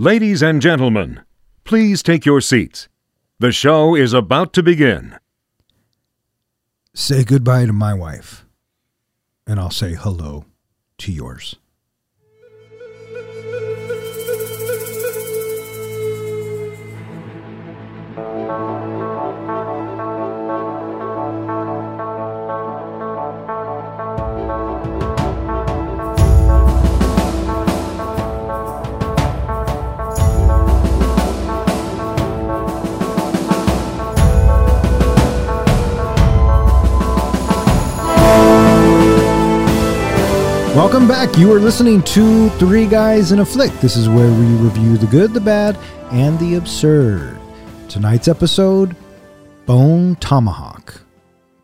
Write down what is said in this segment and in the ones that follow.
Ladies and gentlemen, please take your seats. The show is about to begin. Say goodbye to my wife, and I'll say hello to yours. Welcome back. You are listening to Three Guys in a Flick. This is where we review the good, the bad, and the absurd. Tonight's episode Bone Tomahawk.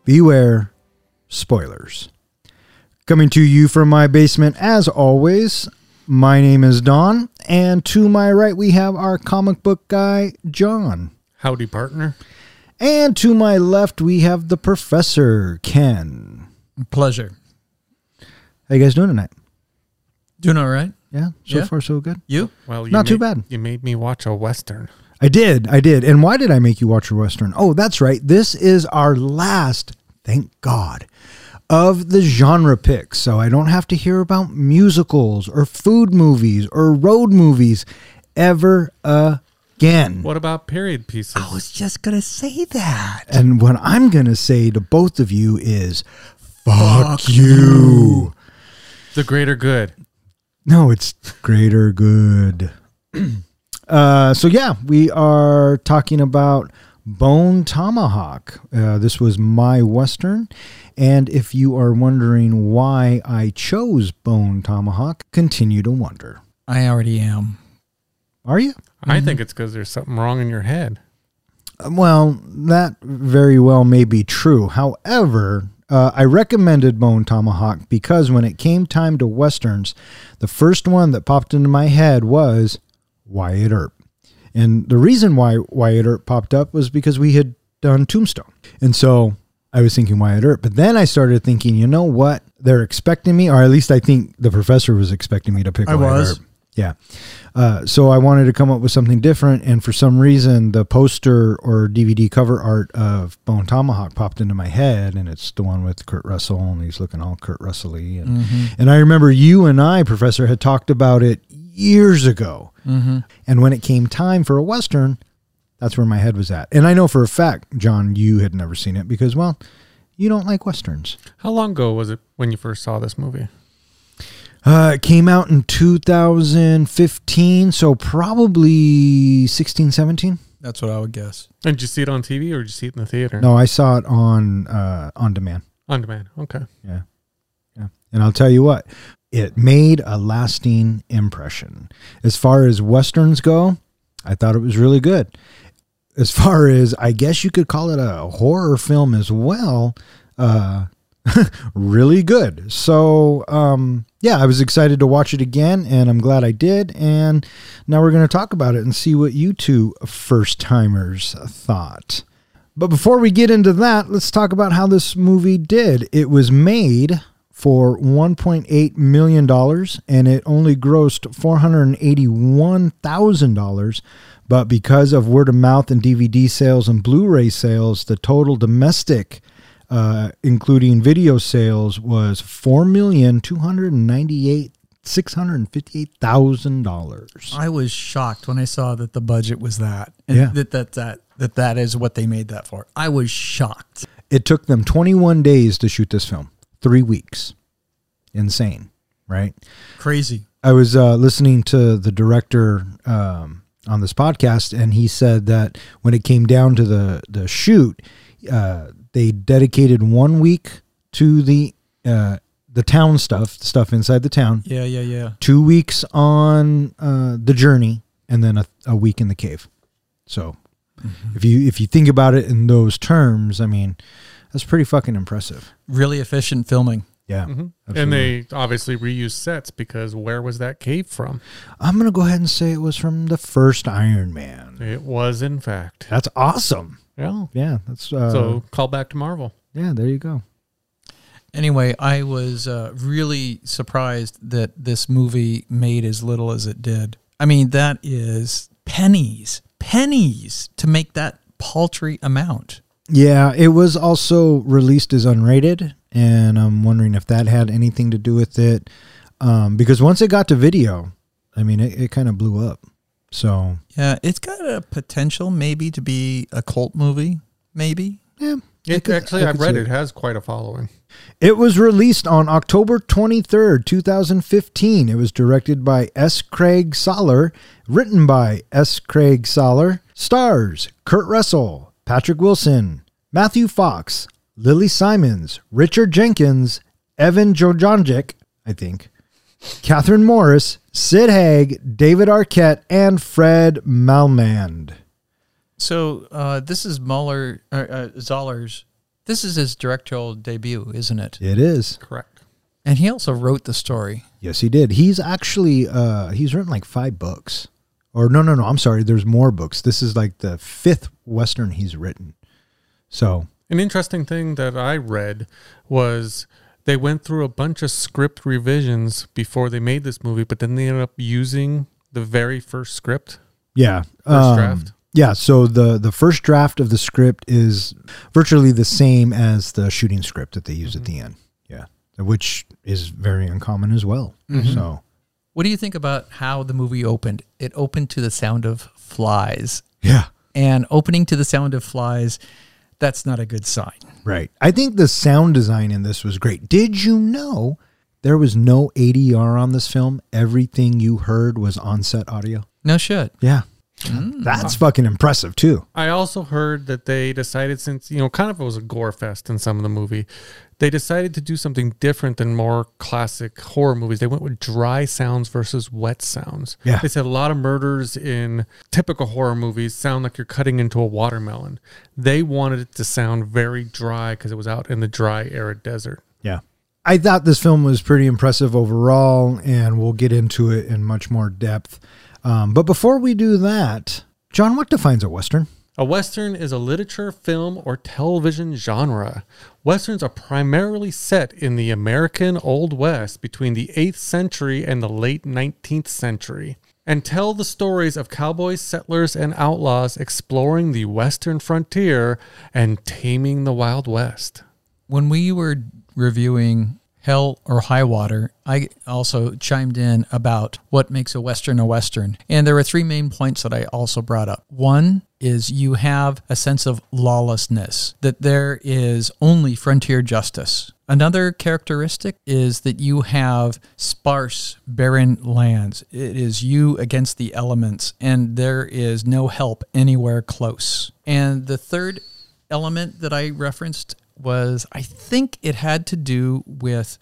Beware spoilers. Coming to you from my basement, as always, my name is Don, and to my right we have our comic book guy, John. Howdy, partner. And to my left we have the professor, Ken. Pleasure. How you guys doing tonight? Doing all right. Yeah, so Yeah. far so good. You? Well, you Not too made- bad. You made me watch a western. I did, I did. And why did I make you watch a western? Oh, that's right. This is our last, thank God, of the genre picks. So I don't have to hear about musicals or food movies or road movies ever again. What about period pieces? I was just gonna say that. And what I'm going to say to both of you is fuck, you. The greater good. No, it's greater good. uh, so yeah, we are talking about Bone Tomahawk. Uh, this was my western, and if you are wondering why I chose Bone Tomahawk, continue to wonder. I already am. Are you? I think it's because there's something wrong in your head. Well, that very well may be true. However, uh, I recommended Bone Tomahawk because when it came time to westerns, the first one that popped into my head was Wyatt Earp. And the reason why Wyatt Earp popped up was because we had done Tombstone. And so I was thinking Wyatt Earp. But then I started thinking, you know what? They're expecting me, or at least I think the professor was expecting me to pick I Wyatt was. Earp. Yeah. Uh, so I wanted to come up with something different, and for some reason, the poster or DVD cover art of Bone Tomahawk popped into my head, and it's the one with Kurt Russell, and he's looking all Kurt Russell-y. And, and I remember you and I, Professor, had talked about it years ago. Mm-hmm. And when it came time for a Western, that's where my head was at. And I know for a fact, John, you had never seen it because, well, you don't like Westerns. How long ago was it when you first saw this movie? Uh, it came out in 2015, so probably 16, 17. That's what I would guess. And did you see it on TV or did you see it in the theater? No, I saw it on uh, on demand. On demand. Okay. Yeah, yeah. And I'll tell you what, it made a lasting impression. As far as westerns go, I thought it was really good. As far as I guess you could call it a horror film as well, uh, really good. So um, yeah, I was excited to watch it again, and I'm glad I did. And now we're going to talk about it and see what you two first timers thought. But before we get into that, let's talk about how this movie did. It was made for $1.8 million and it only grossed $481,000. But because of word of mouth and DVD sales and Blu ray sales, the total domestic, uh, including video sales, was $4,298,658,000. I was shocked when I saw that the budget was that. And Yeah. That, that that that that is what they made that for. I was shocked. It took them 21 days to shoot this film, three weeks. Insane, right? Crazy. I was uh, listening to the director um, on this podcast, and he said that when it came down to the the shoot, uh, they dedicated one week to the uh, the town stuff, the stuff inside the town, Yeah, yeah, yeah. two weeks on uh, the journey, and then a, a week in the cave. So, if you if you think about it in those terms, I mean, that's pretty fucking impressive. Really efficient filming. Yeah, Mhm. And they obviously reused sets because where was that cave from? I'm gonna go ahead and say it was from the first Iron Man. It was, in fact. That's awesome. Yeah. Yeah, that's uh, so call back to Marvel. yeah. There you go. Anyway, I was uh, really surprised that this movie made as little as it did. I mean, that is pennies, pennies to make that paltry amount. Yeah, it was also released as unrated, and I'm wondering if that had anything to do with it. Um, because once it got to video, I mean, it, it kind of blew up. So Yeah, it's got a potential maybe to be a cult movie, maybe. yeah, It, could- actually, I I've read see it. has quite a following. It was released on October 23rd, 2015. It was directed by S. Craig Zahler, written by S. Craig Zahler, stars Kurt Russell, Patrick Wilson, Matthew Fox, Lili Simmons, Richard Jenkins, Evan Jojanjic, I think, Kathryn Morris, Sid Haig, David Arquette, and Fred Malmand. So uh, this is Muller, uh, uh, Zahler's. This is his directorial debut, isn't it? It is. Correct. And he also wrote the story. Yes, he did. He's actually uh he's written like five books. Or no, no, no. I'm sorry. There's more books. This is like the fifth western he's written. So An interesting thing that I read was they went through a bunch of script revisions before they made this movie, but then they ended up using the very first script. yeah, First um, draft? Yeah. So the the first draft of the script is virtually the same as the shooting script that they use at the end. Yeah, which is very uncommon as well. So What do you think about how the movie opened? It opened to the sound of flies. yeah. And opening to the sound of flies, that's not a good sign. Right. I think the sound design in this was great. Did you know there was no ADR on this film? Everything you heard was on set audio. No shit. Yeah. That's fucking impressive too. I also heard that they decided, since, you know, kind of it was a gore fest in some of the movie, they decided to do something different than more classic horror movies. They went with dry sounds versus wet sounds. Yeah. They said a lot of murders in typical horror movies sound like you're cutting into a watermelon. They wanted it to sound very dry because it was out in the dry, arid desert. Yeah. I thought this film was pretty impressive overall, and we'll get into it in much more depth. Um, but before we do that, John, what defines a Western? A Western is a literature, film, or television genre. Westerns are primarily set in the American Old West between the 8th century and the late 19th century and tell the stories of cowboys, settlers, and outlaws exploring the western frontier and taming the Wild West. When we were reviewing Hell or High Water, I also chimed in about what makes a Western a Western. And there were three main points that I also brought up. One is you have a sense of lawlessness, that there is only frontier justice. Another characteristic is that you have sparse, barren lands. It is you against the elements, and there is no help anywhere close. And the third element that I referenced was I think it had to do with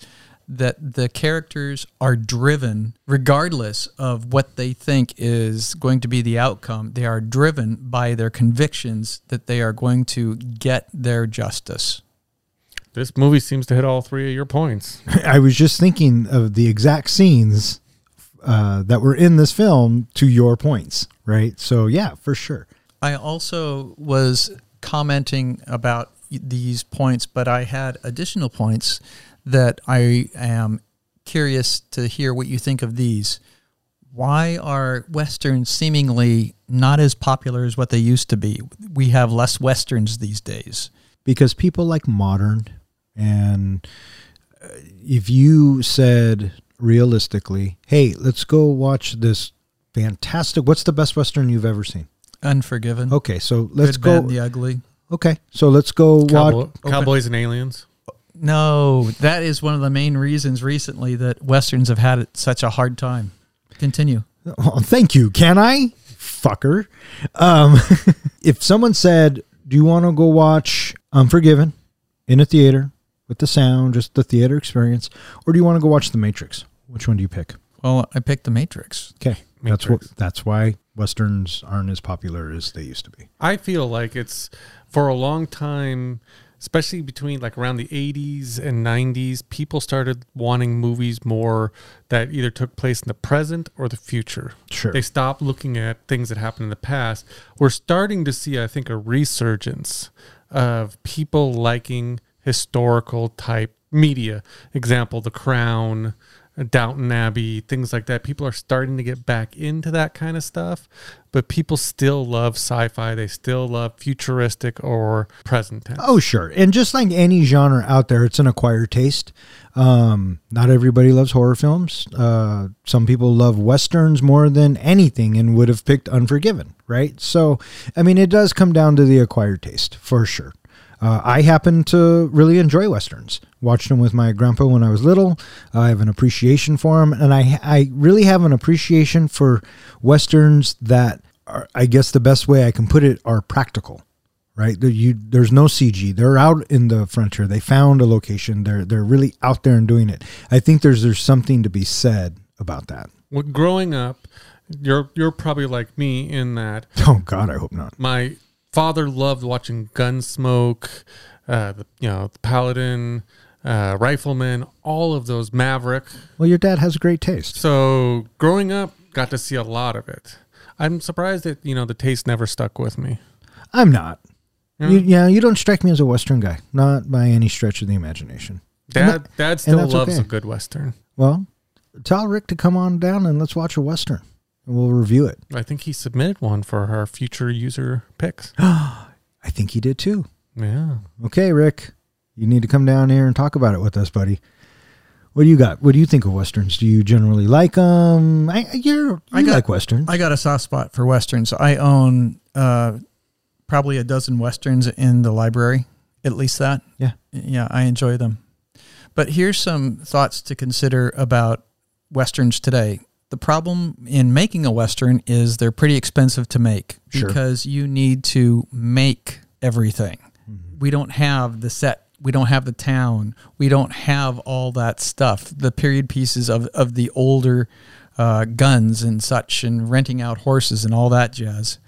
that the characters are driven regardless of what they think is going to be the outcome they are driven by their convictions that they are going to get their justice This movie seems to hit all three of your points. I was just thinking of the exact scenes uh, that were in this film to your points, right? So, yeah, for sure. I also was commenting about these points, but I had additional points that I am curious to hear what you think of these. Why are westerns seemingly not as popular as what they used to be? We have less westerns these days. because people like modern and uh, if you said realistically hey let's go watch this fantastic what's the best western you've ever seen Unforgiven. okay so let's Good, go Bad, the ugly. Okay so let's go Cowboy, watch Cowboys and Aliens. No, that is one of the main reasons recently that westerns have had such a hard time. Continue. oh, thank you can i fucker um if someone said do you want to go watch unforgiven in a theater with the sound just the theater experience or do you want to go watch the matrix which one do you pick Well, I picked The Matrix. Okay, that's what. That's why westerns aren't as popular as they used to be. I feel like it's for a long time, especially between like around the 80s and 90s, people started wanting movies more that either took place in the present or the future. Sure. They stopped looking at things that happened in the past. We're starting to see, I think, a resurgence of people liking historical type media. Example, The Crown, Downton Abbey, things like that. People are starting to get back into that kind of stuff, but people still love sci-fi. They still love futuristic or present tense. Oh, sure. And just like any genre out there, it's an acquired taste. Um, not everybody loves horror films. Uh, some people love westerns more than anything and would have picked Unforgiven, right? So, I mean, it does come down to the acquired taste for sure. Uh, I happen to really enjoy westerns. Watched them with my grandpa when I was little. I have an appreciation for them, and I I really have an appreciation for westerns that are, I guess the best way I can put it, are practical. Right, There- you, there's no CG. They're out in the frontier. They found a location. They're they're really out there and doing it. I think there's there's something to be said about that. Well, growing up, you're you're probably like me in that Oh God, I hope not. my father loved watching Gunsmoke, uh, the, you know, the Paladin, uh, Rifleman, all of those Maverick. Well, your dad has great taste. So growing up, got to see a lot of it. I'm surprised that you know the taste never stuck with me. I'm not. Yeah. You, yeah, you don't strike me as a Western guy, not by any stretch of the imagination. Dad, that- Dad still loves okay. a good western. Well, tell Rick to come on down and let's watch a Western. And we'll review it. I think he submitted one for our future user picks. I think he did too. Yeah. Okay, Rick, you need to come down here and talk about it with us, buddy. What do you got? What do you think of westerns? Do you generally like them? I, you're, you I got- like westerns. I got a soft spot for westerns. I own uh, probably a dozen westerns in the library, at least that. Yeah. Yeah, I enjoy them. But here's some thoughts to consider about westerns today. The problem in making a western is they're pretty expensive to make Sure. because you need to make everything. We don't have the set, we don't have the town, we don't have all that stuff. The period pieces of, of the older uh, guns and such, and renting out horses and all that jazz.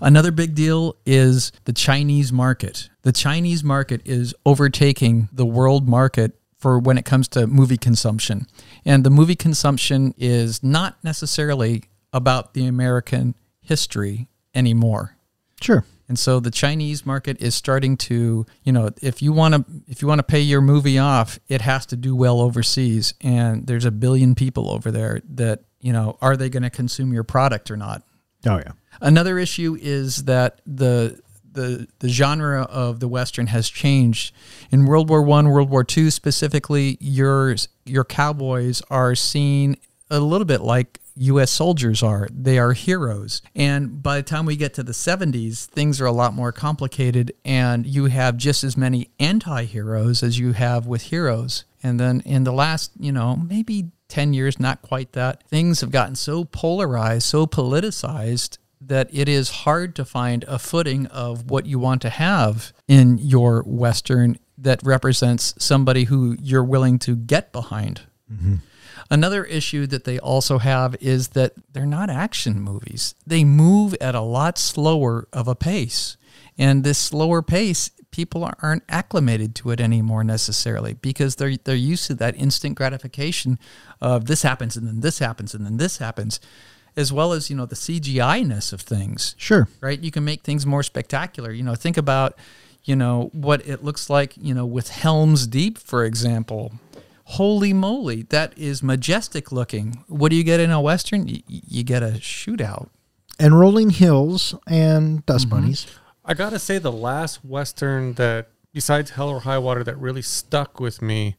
Another big deal is the Chinese market. The Chinese market is overtaking the world market for when it comes to movie consumption. And the movie consumption is not necessarily about the American history anymore. sure. And so the Chinese market is starting to, you know, if you want to if you want to pay your movie off, it has to do well overseas and there's a billion people over there that, you know, are they going to consume your product or not? Oh, yeah. Another issue is that the the the genre of the western has changed. In World War One, World War Two specifically, your your cowboys are seen a little bit like U.S. soldiers are. They are heroes, and by the time we get to the '70s, things are a lot more complicated, and you have just as many anti-heroes as you have with heroes. And then in the last, you know, maybe 10 years, not quite that, things have gotten so polarized, so politicized that it is hard to find a footing of what you want to have in your Western that represents somebody who you're willing to get behind. Mm-hmm. Another issue that they also have is that they're not action movies. They move at a lot slower of a pace. And this slower pace, people aren't acclimated to it anymore necessarily because they're they're used to that instant gratification of this happens and then this happens and then this happens, as well as, you know, the CGI ness of things Sure. right? You can make things more spectacular. You know, think about, you know, what it looks like, you know, with Helm's Deep, for example. Holy moly, that is majestic looking. What do you get in a Western? You, you get a shootout. And Rolling Hills and Dust mm-hmm. Bunnies. I gotta say, the last western that, besides Hell or High Water, that really stuck with me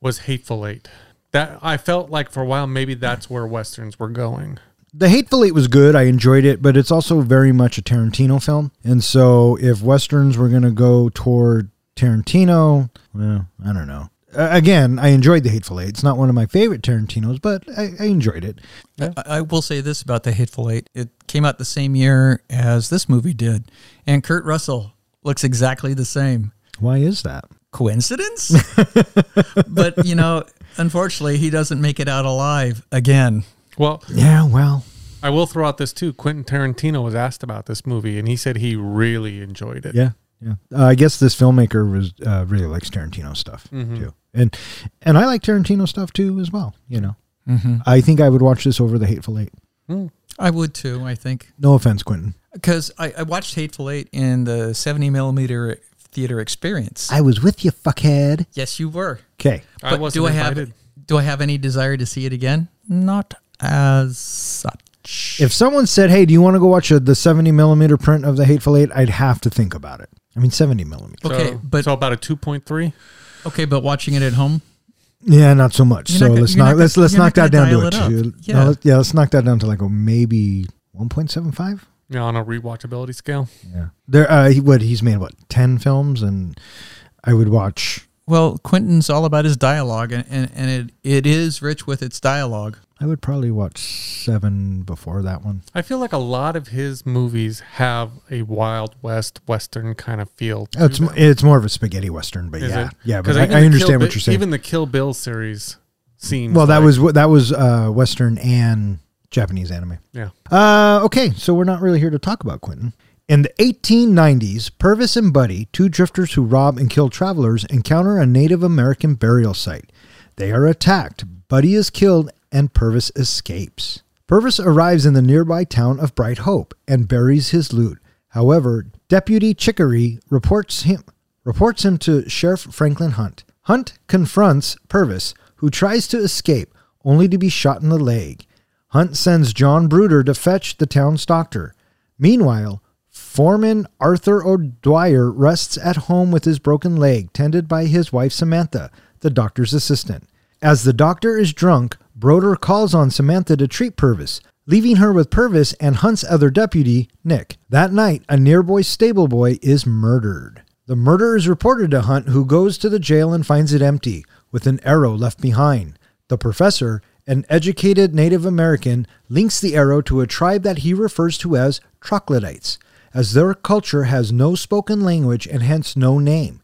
was Hateful Eight. That I felt like for a while maybe that's where westerns were going. The Hateful Eight was good. I enjoyed it, but it's also very much a Tarantino film. And so if Westerns were going to go toward Tarantino, well, I don't know. Uh, again, I enjoyed The Hateful Eight. It's not one of my favorite Tarantinos, but I, I enjoyed it. I, I will say this about the Hateful Eight: it came out the same year as this movie did, and Kurt Russell looks exactly the same. Why is that? Coincidence? but you know, unfortunately, he doesn't make it out alive again. Well, Yeah, well, I will throw out this too. Quentin Tarantino was asked about this movie, and he said he really enjoyed it. yeah, yeah. Uh, I guess this filmmaker was uh, really likes Tarantino stuff Mhm. too, and and I like Tarantino stuff too as well. You know, Mm-hmm. I think I would watch this over The Hateful Eight. I would too. I think No offense, Quentin. because I, I watched Hateful Eight in the seventy millimeter theater experience. I was with you, fuckhead. yes, you were. Okay. I But wasn't do I have invited. Do I have any desire to see it again? Not as such. If someone said, "Hey, do you want to go watch a, the 70 millimeter print of the Hateful Eight? I'd have to think about it. I mean, 70 millimeter. Okay, so, but- so about a two point three. okay, but watching it at home, Yeah, not so much. You're so not gonna- let's you're not, not let's gonna- let's you're knock not that down gonna to a dial it two. up. Yeah. Yeah. let's, yeah, let's knock that down to like a maybe 1.75. Yeah, on a rewatchability scale. Yeah, there. Uh, he, what he's made what 10 films, and I would watch. well, Quentin's all about his dialogue, and, and, and it, it is rich with its dialogue. I would probably watch seven before that one. I feel like a lot of his movies have a Wild West Western kind of feel. to It's them. it's more of a spaghetti western, but Is yeah, it? yeah. But I, I understand Kill what you're saying. Even the Kill Bill series seems well, that like- was that was uh, western and Japanese anime. yeah. Uh, okay, so we're not really here to talk about Quentin. In the 1890s, Purvis and Buddy, two drifters who rob and kill travelers, encounter a Native American burial site. They are attacked. Buddy is killed and Purvis escapes. Purvis arrives in the nearby town of Bright Hope and buries his loot. However, Deputy Chicory reports him reports him to Sheriff Franklin Hunt. Hunt confronts Purvis, who tries to escape, only to be shot in the leg. Hunt sends John Brooder to fetch the town's doctor. Meanwhile, Foreman Arthur O'Dwyer rests at home with his broken leg, tended by his wife Samantha, the doctor's assistant. As the doctor is drunk, Brooder calls on Samantha to treat Purvis, leaving her with Purvis and Hunt's other deputy, Nick. That night, a nearby stable boy is murdered. The murder is reported to Hunt, who goes to the jail and finds it empty, with an arrow left behind. The professor, an educated Native American, links the arrow to a tribe that he refers to as troglodytes, as their culture has no spoken language and hence no name.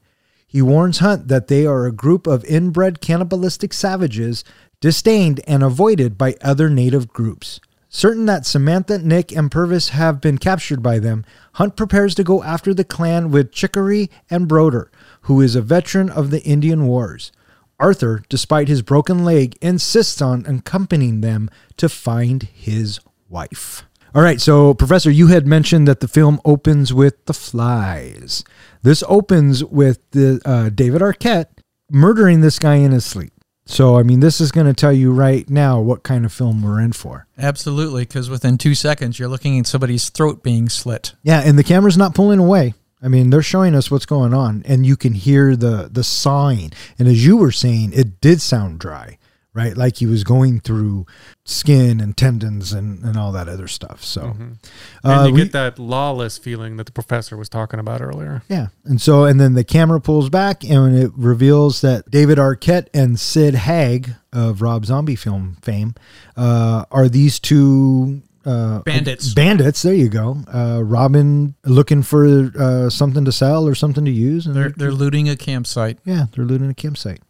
He warns Hunt that they are a group of inbred cannibalistic savages, disdained and avoided by other native groups. Certain that Samantha, Nick, and Purvis have been captured by them, Hunt prepares to go after the clan with Chicory and Brooder, who is a veteran of the Indian Wars. Arthur, despite his broken leg, insists on accompanying them to find his wife. All right, so Professor, you had mentioned that the film opens with the flies. This opens with the uh, David Arquette murdering this guy in his sleep. So, I mean, this is going to tell you right now what kind of film we're in for. Absolutely, because within two seconds, you're looking at somebody's throat being slit. Yeah, and the camera's not pulling away. I mean, they're showing us what's going on, and you can hear the the sawing. And as you were saying, it did sound dry, right? Like he was going through skin and tendons and, and all that other stuff. So, And uh, you we- get that lawless feeling that the professor was talking about earlier. yeah, and so and then the camera pulls back, and it reveals that David Arquette and Sid Haig of Rob Zombie film fame uh, are these two uh, Bandits. Bandits. There you go. Uh, Robin looking for uh, something to sell or something to use, and They're they're looting a campsite. yeah, they're looting a campsite.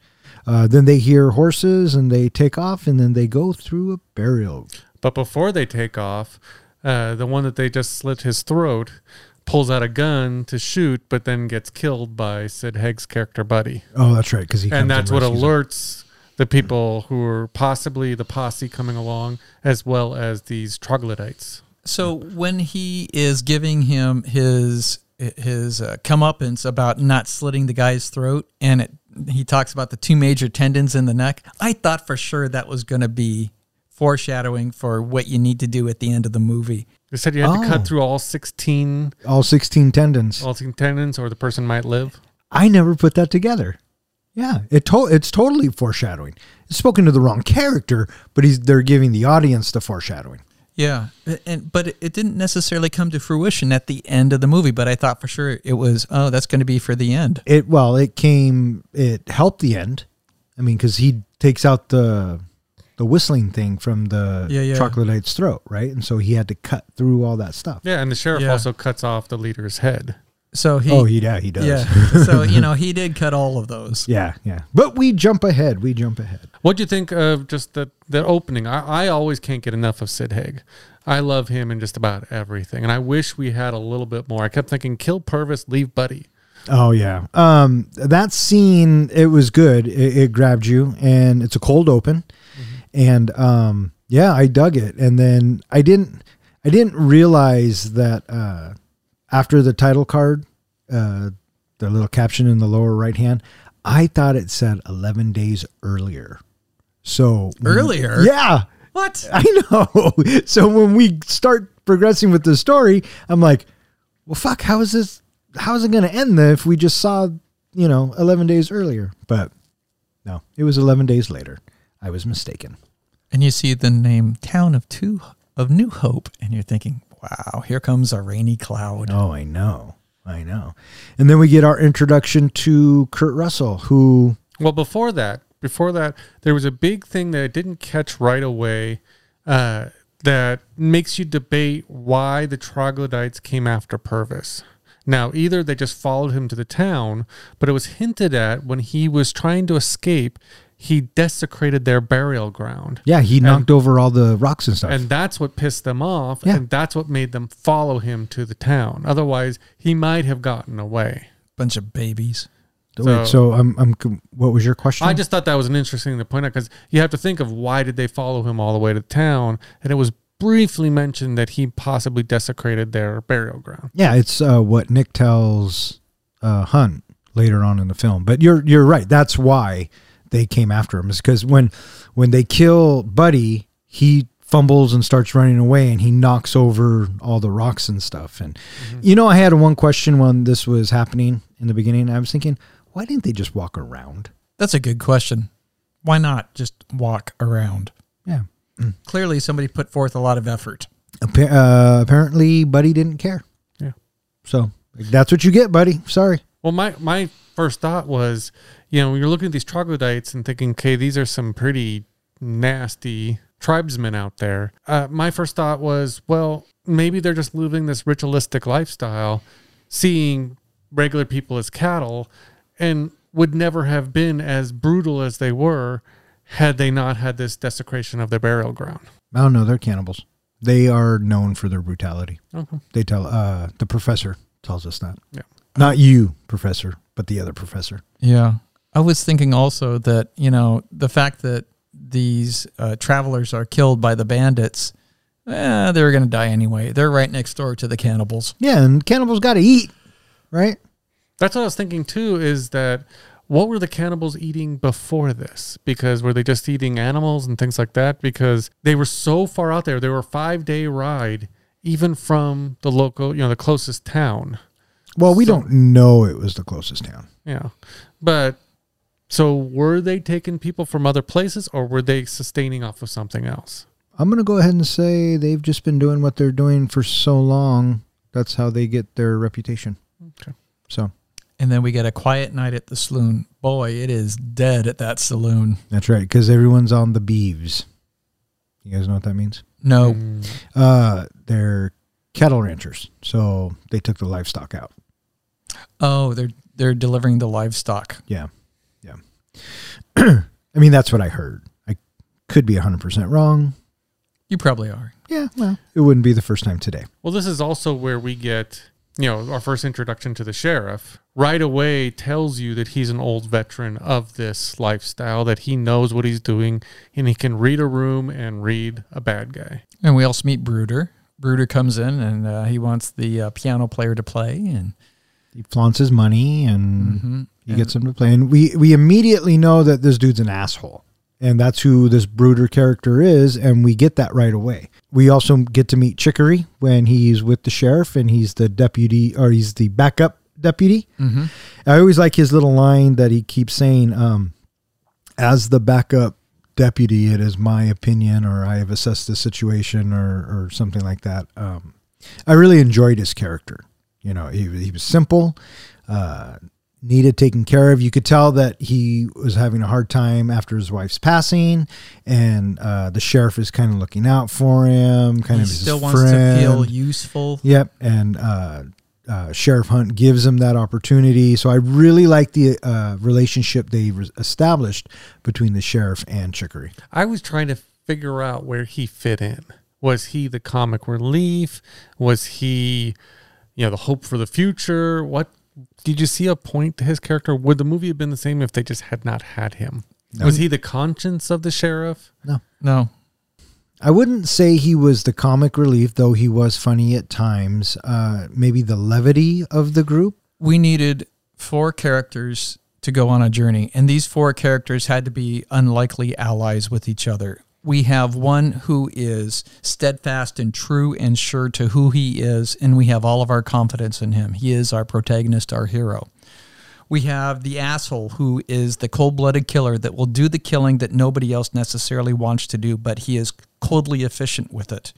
Uh, then they hear horses and they take off, and then they go through a burial. But before they take off, uh, the one that they just slit his throat pulls out a gun to shoot, but then gets killed by Sid Haig's character Buddy. Oh, that's right, because he and comes that's what rescues him. alerts the people who are possibly the posse coming along, as well as these troglodytes. So when he is giving him his his uh, comeuppance about not slitting the guy's throat, and it, he talks about the two major tendons in the neck, I thought for sure that was going to be foreshadowing for what you need to do at the end of the movie. They said you had to Oh. cut through all 16 all sixteen tendons. all 16 tendons, or the person might live. I never put that together. Yeah, it to- it's totally foreshadowing. It's spoken to the wrong character, but he's they're giving the audience the foreshadowing. Yeah, and but it, it didn't necessarily come to fruition at the end of the movie. But I thought for sure it was. Oh, that's going to be for the end. It well, it came. It helped the end. I mean, because he takes out the the whistling thing from the Yeah, yeah. troglodyte's throat, right? And so he had to cut through all that stuff. Yeah, and the sheriff Yeah. also cuts off the leader's head. So he. oh, he, yeah, he does. yeah. so you know he did cut all of those. yeah, yeah. But we jump ahead. We jump ahead. What do you think of just the the opening? I, I always can't get enough of Sid Haig. I love him in just about everything, and I wish we had a little bit more. I kept thinking, kill Purvis, leave Buddy. Oh yeah. Um, that scene it was good. It, it grabbed you, and it's a cold open, and um, yeah, I dug it. And then I didn't, I didn't realize that uh, after the title card, uh, the little caption in the lower right hand, I thought it said eleven days earlier. So Earlier? yeah, What? I know. So when we start progressing with the story, I'm like, well, fuck, how is this? How is it going to end then if we just saw, you know, 11 days earlier? But no, it was 11 days later. I was mistaken. And you see the name Town of Two of New Hope, and you're thinking, wow, here comes a rainy cloud. Oh, I know. I know. And then we get our introduction to Kurt Russell, who, Well, before that, before that, there was a big thing that I didn't catch right away uh, that makes you debate why the troglodytes came after Purvis. Now, either they just followed him to the town, but it was hinted at when he was trying to escape, he desecrated their burial ground. yeah, he knocked over all the rocks and stuff. And that's what pissed them off, Yeah. and that's what made them follow him to the town. Otherwise, he might have gotten away. Bunch of babies. Wait, so I'm, I'm, what was your question? I just thought that was an interesting thing to point out because you have to think of why did they follow him all the way to town, and it was briefly mentioned that he possibly desecrated their burial ground. Yeah, it's uh, what Nick tells uh, Hunt later on in the film. But you're you're right. That's why they came after him is because when when they kill Buddy, he fumbles and starts running away, and he knocks over all the rocks and stuff. And you know, I had one question when this was happening in the beginning. I was thinking, why didn't they just walk around? That's a good question. Why not just walk around? Yeah. Clearly, somebody put forth a lot of effort. Appa- uh, apparently, Buddy didn't care. Yeah. So that's what you get, Buddy. Sorry. Well, my my first thought was, you know, you're looking at these troglodytes and thinking, okay, these are some pretty nasty tribesmen out there. Uh, my first thought was, well, maybe they're just living this ritualistic lifestyle, seeing regular people as cattle, and would never have been as brutal as they were had they not had this desecration of their burial ground. Oh don't. They're cannibals. They are known for their brutality. Okay. They tell uh the professor tells us that. Yeah. Not you, professor, but the other professor. Yeah. I was thinking also that, you know, the fact that these uh, travelers are killed by the bandits, eh, they're going to die anyway. They're right next door to the cannibals. Yeah, and cannibals got to eat, right? That's what I was thinking too. Is that what were the cannibals eating before this? Because were they just eating animals and things like that? Because they were so far out there. They were a five day ride, even from the local, you know, the closest town. Well, we So- don't know it was the closest town. Yeah, but so were they taking people from other places, or were they sustaining off of something else? I'm going to go ahead and say they've just been doing what they're doing for so long. That's how they get their reputation. Okay. So And then we get a quiet night at the saloon. Boy, it is dead at that saloon. that's right, because everyone's on the beeves. You guys know what that means? No, Mm, Uh, they're cattle ranchers, so they took the livestock out. Oh, they're they're delivering the livestock. Yeah. Yeah. I mean, that's what I heard. I could be 100% wrong. You probably are. Yeah, well, it wouldn't be the first time today. Well, this is also where we get, you know, our first introduction to the sheriff. Right away tells you that he's an old veteran of this lifestyle, that he knows what he's doing, and he can read a room and read a bad guy. And we also meet Brooder. Brooder comes in and uh, he wants the uh, piano player to play, and He flaunts his money and Mhm. he gets him to play. And we, we immediately know that this dude's an asshole. And that's who this brooder character is. And we get that right away. We also get to meet Chicory when he's with the sheriff and he's the deputy or he's the backup deputy. Mhm. I always like his little line that he keeps saying, um, as the backup deputy, it is my opinion, or I have assessed the situation, or, or something like that. Um, I really enjoyed his character. You know, he, he was simple, uh, needed taken care of. You could tell that he was having a hard time after his wife's passing, and uh, the sheriff is kind of looking out for him, kind he of his still wants friend. to feel useful. Yep, and uh, uh, Sheriff Hunt gives him that opportunity. So I really like the uh, relationship they re- established between the sheriff and Chicory. I was trying to figure out where he fit in. Was he the comic relief? Was he, you know, the hope for the future? What did you see a point to his character? Would the movie have been the same if they just had not had him? Was he the conscience of the sheriff? No, no, I wouldn't say he was the comic relief, though he was funny at times. Uh, maybe the levity of the group. we needed four characters to go on a journey, and these four characters had to be unlikely allies with each other. We have one who is steadfast and true and sure to who he is, and we have all of our confidence in him. He is our protagonist, our hero. We have the asshole who is the cold blooded killer that will do the killing that nobody else necessarily wants to do, but he is coldly efficient with it.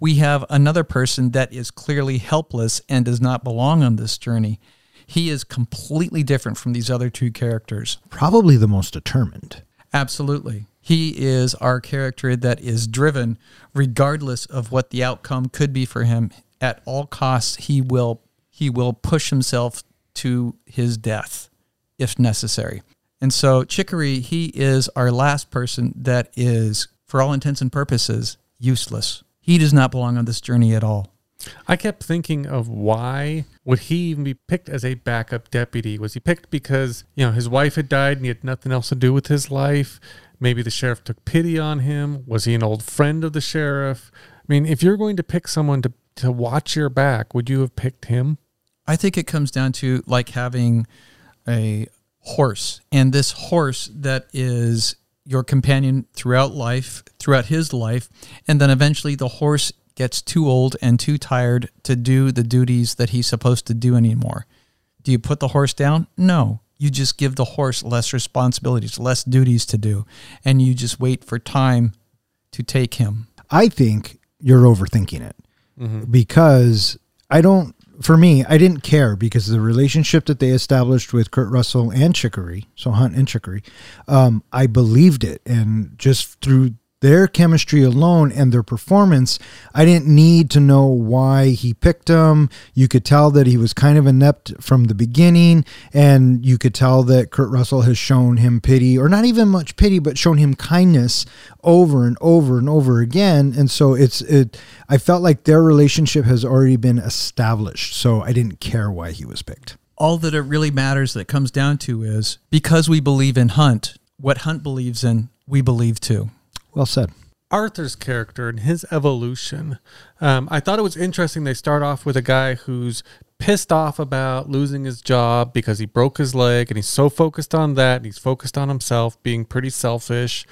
We have another person that is clearly helpless and does not belong on this journey. He is completely different from these other two characters. Probably the most determined. Absolutely. He is our character that is driven regardless of what the outcome could be for him. At all costs, he will he will push himself to his death if necessary. And so Chicory, he is our last person that is, for all intents and purposes, useless. He does not belong on this journey at all. I kept thinking of why would he even be picked as a backup deputy? Was he picked because, you know, his wife had died and he had nothing else to do with his life? Maybe the sheriff took pity on him. Was he an old friend of the sheriff? I mean, if you're going to pick someone to, to watch your back, would you have picked him? I think it comes down to like having a horse, and this horse that is your companion throughout life, throughout his life, and then eventually the horse gets too old and too tired to do the duties that he's supposed to do anymore. Do you put the horse down? No. You just give the horse less responsibilities, less duties to do, and you just wait for time to take him. I think you're overthinking it because I don't. For me, I didn't care because the relationship that they established with Kurt Russell and Chicory, so Hunt and Chicory, um, I believed it, and just through their chemistry alone and their performance, I didn't need to know why he picked him. You could tell that he was kind of inept from the beginning, and you could tell that Kurt Russell has shown him pity, or not even much pity, but shown him kindness over and over and over again. And so it's it. I felt like their relationship has already been established, so I didn't care why he was picked. all that it really matters that comes down to is because we believe in Hunt, what Hunt believes in, we believe too. Well said. Arthur's character and his evolution. Um, I thought it was interesting. They start off with a guy who's pissed off about losing his job because he broke his leg, and he's so focused on that. And he's focused on himself, being pretty selfish,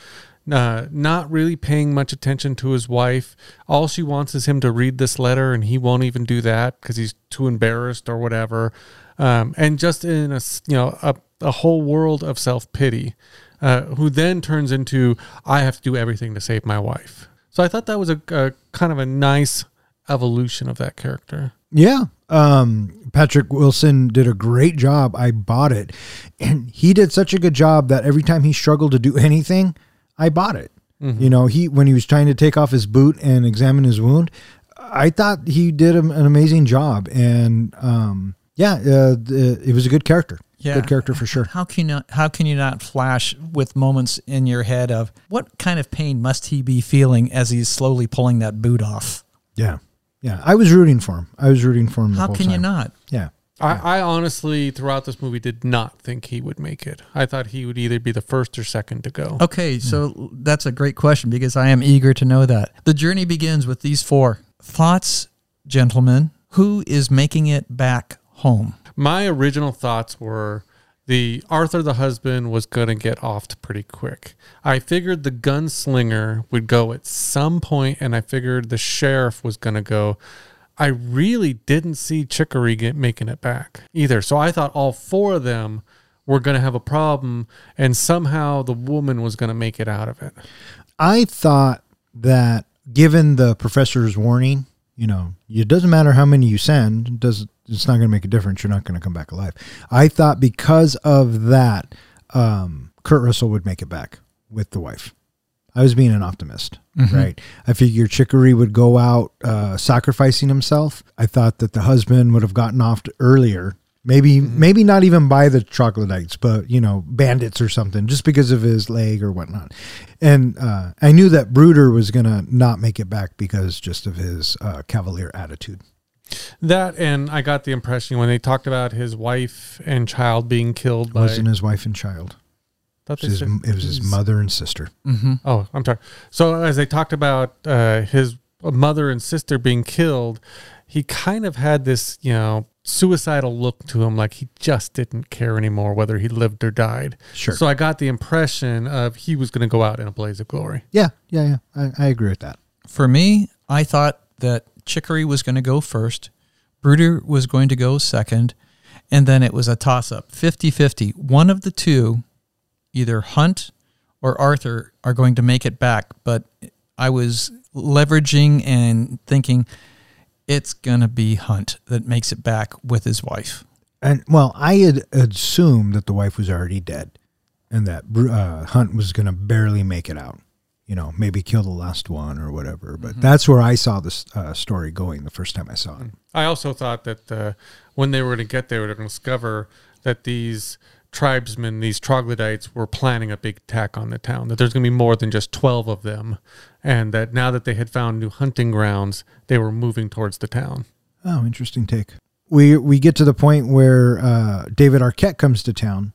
uh, not really paying much attention to his wife. All she wants is him to read this letter, and he won't even do that because he's too embarrassed or whatever. Um, and just in a you know a, a whole world of self pity uh, who then turns into I have to do everything to save my wife. So I thought that was a, a kind of a nice evolution of that character. Yeah. Um, Patrick Wilson did a great job. I bought it. And he did such a good job that every time he struggled to do anything, I bought it. You know, he when he was trying to take off his boot and examine his wound, I thought he did an amazing job. And um, yeah, uh, it was a good character. Good character for sure. How can you not, how can you not flash with moments in your head of what kind of pain must he be feeling as he's slowly pulling that boot off? Yeah. Yeah. I was rooting for him. I was rooting for him. The How whole can you not? Yeah. I, I honestly, throughout this movie, did not think he would make it. I thought he would either be the first or second to go. Okay, so that's a great question because I am eager to know that. The journey begins with these four thoughts, gentlemen. Who is making it back home? My original thoughts were the Arthur, the husband, was going to get offed pretty quick. I figured the gunslinger would go at some point, and I figured the sheriff was going to go. I really didn't see Chicory get making it back either. So I thought all four of them were going to have a problem, and somehow the woman was going to make it out of it. I thought that given the professor's warning, you know, it doesn't matter how many you send, it does it's not going to make a difference. You're not going to come back alive. I thought because of that, um, Kurt Russell would make it back with the wife. I was being an optimist, right? I figured Chicory would go out uh, sacrificing himself. I thought that the husband would have gotten off earlier. Maybe, maybe not even by the troglodytes, but you know, bandits or something, just because of his leg or whatnot. And uh, I knew that Brooder was gonna not make it back because just of his uh, cavalier attitude. That, and I got the impression when they talked about his wife and child being killed It by. wasn't his wife and child. thought It was his, it was his mother and sister. Mm-hmm. Oh, I'm sorry. So as they talked about uh, his mother and sister being killed, he kind of had this, you know, suicidal look to him, like he just didn't care anymore whether he lived or died. Sure. So I got the impression of he was going to go out in a blaze of glory. Yeah, yeah, yeah. I, I agree with that. For me, I thought that Chicory was going to go first, Brooder was going to go second, and then it was a toss up 50 50. One of the two, either Hunt or Arthur, are going to make it back. But I was leveraging and thinking it's going to be Hunt that makes it back with his wife. And well, I had assumed that the wife was already dead, and that uh, Hunt was going to barely make it out. You know, maybe kill the last one or whatever. But that's where I saw this uh, story going the first time I saw it. I also thought that uh, when they were going to get there, they were going to discover that these tribesmen, these troglodytes, were planning a big attack on the town. That there's going to be more than just 12 of them. And that now that they had found new hunting grounds, they were moving towards the town. Oh, interesting take. We we get to the point where uh, David Arquette comes to town,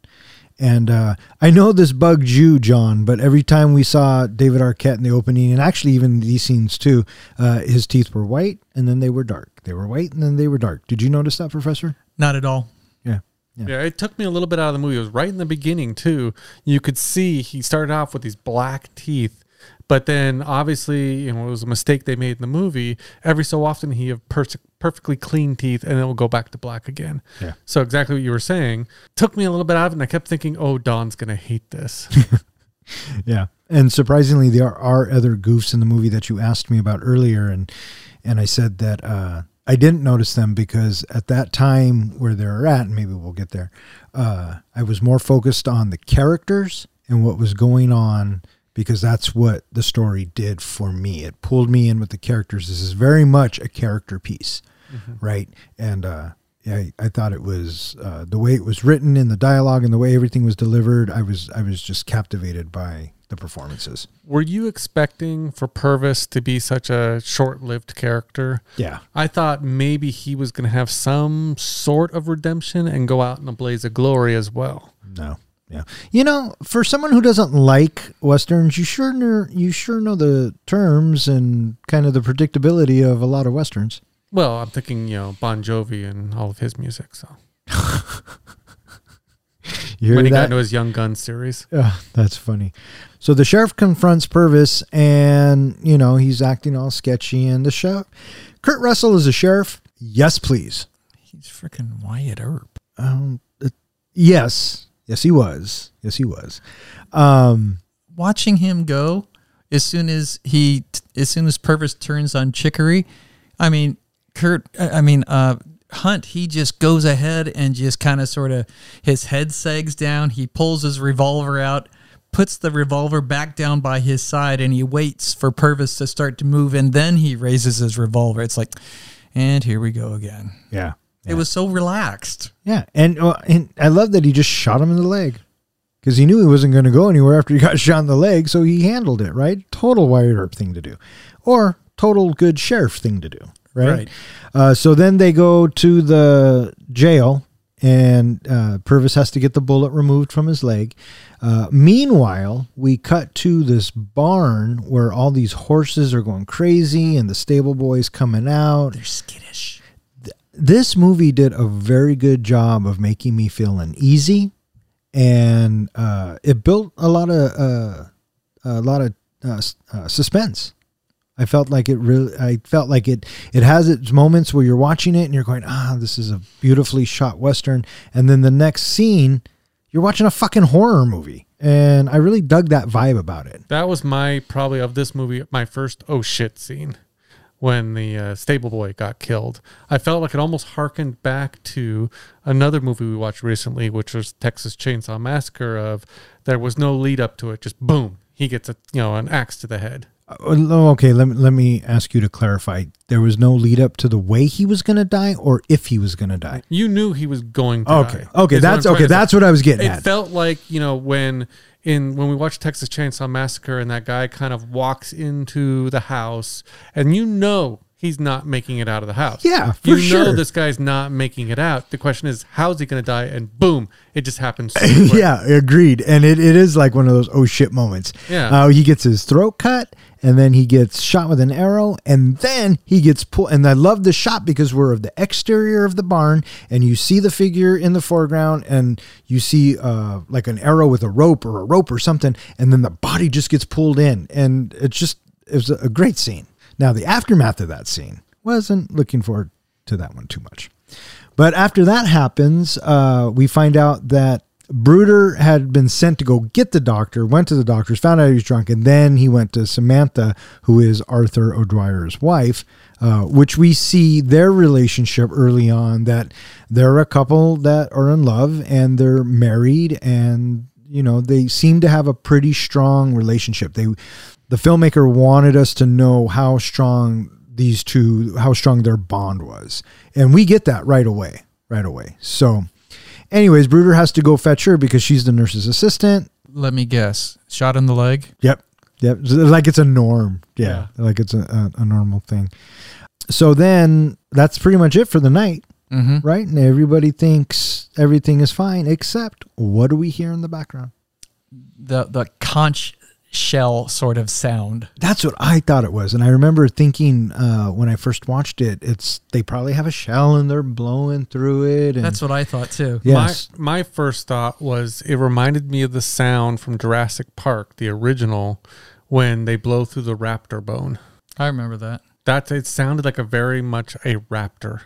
and uh, I know this bugged you, John, but every time we saw David Arquette in the opening, and actually even these scenes too, uh, his teeth were white and then they were dark. They were white and then they were dark. Did you notice that, Professor? Not at all. Yeah. Yeah. It took me a little bit out of the movie. It was right in the beginning too. You could see he started off with these black teeth, but then obviously, you know, it was a mistake they made in the movie. Every so often, he have per- perfectly clean teeth, and it will go back to black again. Yeah. So exactly what you were saying took me a little bit out of it, and I kept thinking, "Oh, Don's gonna hate this." Yeah, and surprisingly, there are other goofs in the movie that you asked me about earlier, and and I said that uh, I didn't notice them because at that time where they're at, and maybe we'll get there, uh, I was more focused on the characters and what was going on because that's what the story did for me. It pulled me in with the characters. This is very much a character piece, right? And uh, yeah, I, I thought it was uh, the way it was written in the dialogue and the way everything was delivered. I was I was just captivated by the performances. were you expecting for Purvis to be such a short-lived character? Yeah, I thought maybe he was going to have some sort of redemption and go out in a blaze of glory as well. no, yeah. You know, for someone who doesn't like westerns, you sure know, you sure know the terms and kind of the predictability of a lot of westerns. Well, I'm thinking, you know, Bon Jovi and all of his music. So You hear when he got into his Young Guns series, that's funny. So the sheriff confronts Purvis, and you know he's acting all sketchy. And the sheriff, Kurt Russell, is a sheriff. Yes, please. He's freaking Wyatt Earp. Um, uh, yes, yes, he was. Yes, he was. Um, watching him go as soon as he as soon as Purvis turns on Chicory, I mean Kurt I mean uh Hunt he just goes ahead and just kind of sort of his head sags down, he pulls his revolver out, puts the revolver back down by his side and he waits for Purvis to start to move and then he raises his revolver. It's like and here we go again. yeah, It was so relaxed. yeah, and uh, and I love that he just shot him in the leg because he knew he wasn't going to go anywhere after he got shot in the leg, so he handled it right. Total Earp thing to do, or total good sheriff thing to do, right? Right. Uh, so then they go to the jail, and uh, Purvis has to get the bullet removed from his leg. Uh, meanwhile, we cut to this barn where all these horses are going crazy, and the stable boys coming out. They're skittish. This movie did a very good job of making me feel uneasy, and uh, it built a lot of uh, a lot of uh, uh, suspense. I felt like it really. I felt like it. It has its moments where you're watching it and you're going, "Ah, this is a beautifully shot western," and then the next scene, you're watching a fucking horror movie, and I really dug that vibe about it. that was my probably of this movie my first oh shit scene when the uh, stable boy got killed. I felt like it almost harkened back to another movie we watched recently, which was Texas Chainsaw Massacre. Of there was no lead up to it, just boom, he gets a you know an axe to the head. Uh, Okay, let me let me ask you to clarify. There was no lead up to the way he was going to die, or if he was going to die. You knew he was going to Okay, die, okay, that's okay. That's what I was getting it at. felt like you know when in when we watched Texas Chainsaw Massacre and that guy kind of walks into the house and you know he's not making it out of the house. Yeah, for you know sure. this guy's not making it out. The question is how's he going to die? And boom, it just happens. So yeah, agreed. And it, it is like one of those oh shit moments. Yeah. Uh, he gets his throat cut, and then he gets shot with an arrow, and then he gets pulled. And I love the shot because we're of the exterior of the barn, and you see the figure in the foreground, and you see uh, like an arrow with a rope or a rope or something, and then the body just gets pulled in, and it's just it was a great scene. Now the aftermath of that scene wasn't looking forward to that one too much. But after that happens, uh, we find out that Brooder had been sent to go get the doctor, went to the doctors, found out he was drunk, and then he went to Samantha, who is Arthur O'Dwyer's wife, uh, which we see their relationship early on that they're a couple that are in love and they're married and you know they seem to have a pretty strong relationship. They the filmmaker wanted us to know how strong these two how strong their bond was. And we get that right away, right away. So Anyways, Brooder has to go fetch her because she's the nurse's assistant. Let me guess. Shot in the leg. Yep. Yep. Like it's a norm. Yeah. yeah. Like it's a, a, a, normal thing. So then that's pretty much it for the night. Mm-hmm. Right. And everybody thinks everything is fine, except what do we hear in the background? The, the conch shell sort of sound. That's what I thought it was, and I remember thinking uh, when I first watched it, it's they probably have a shell and they're blowing through it. And, That's what I thought too. Yes. My my first thought was it reminded me of the sound from Jurassic Park, the original, when they blow through the raptor bone. I remember that. That it sounded like a very much a raptor.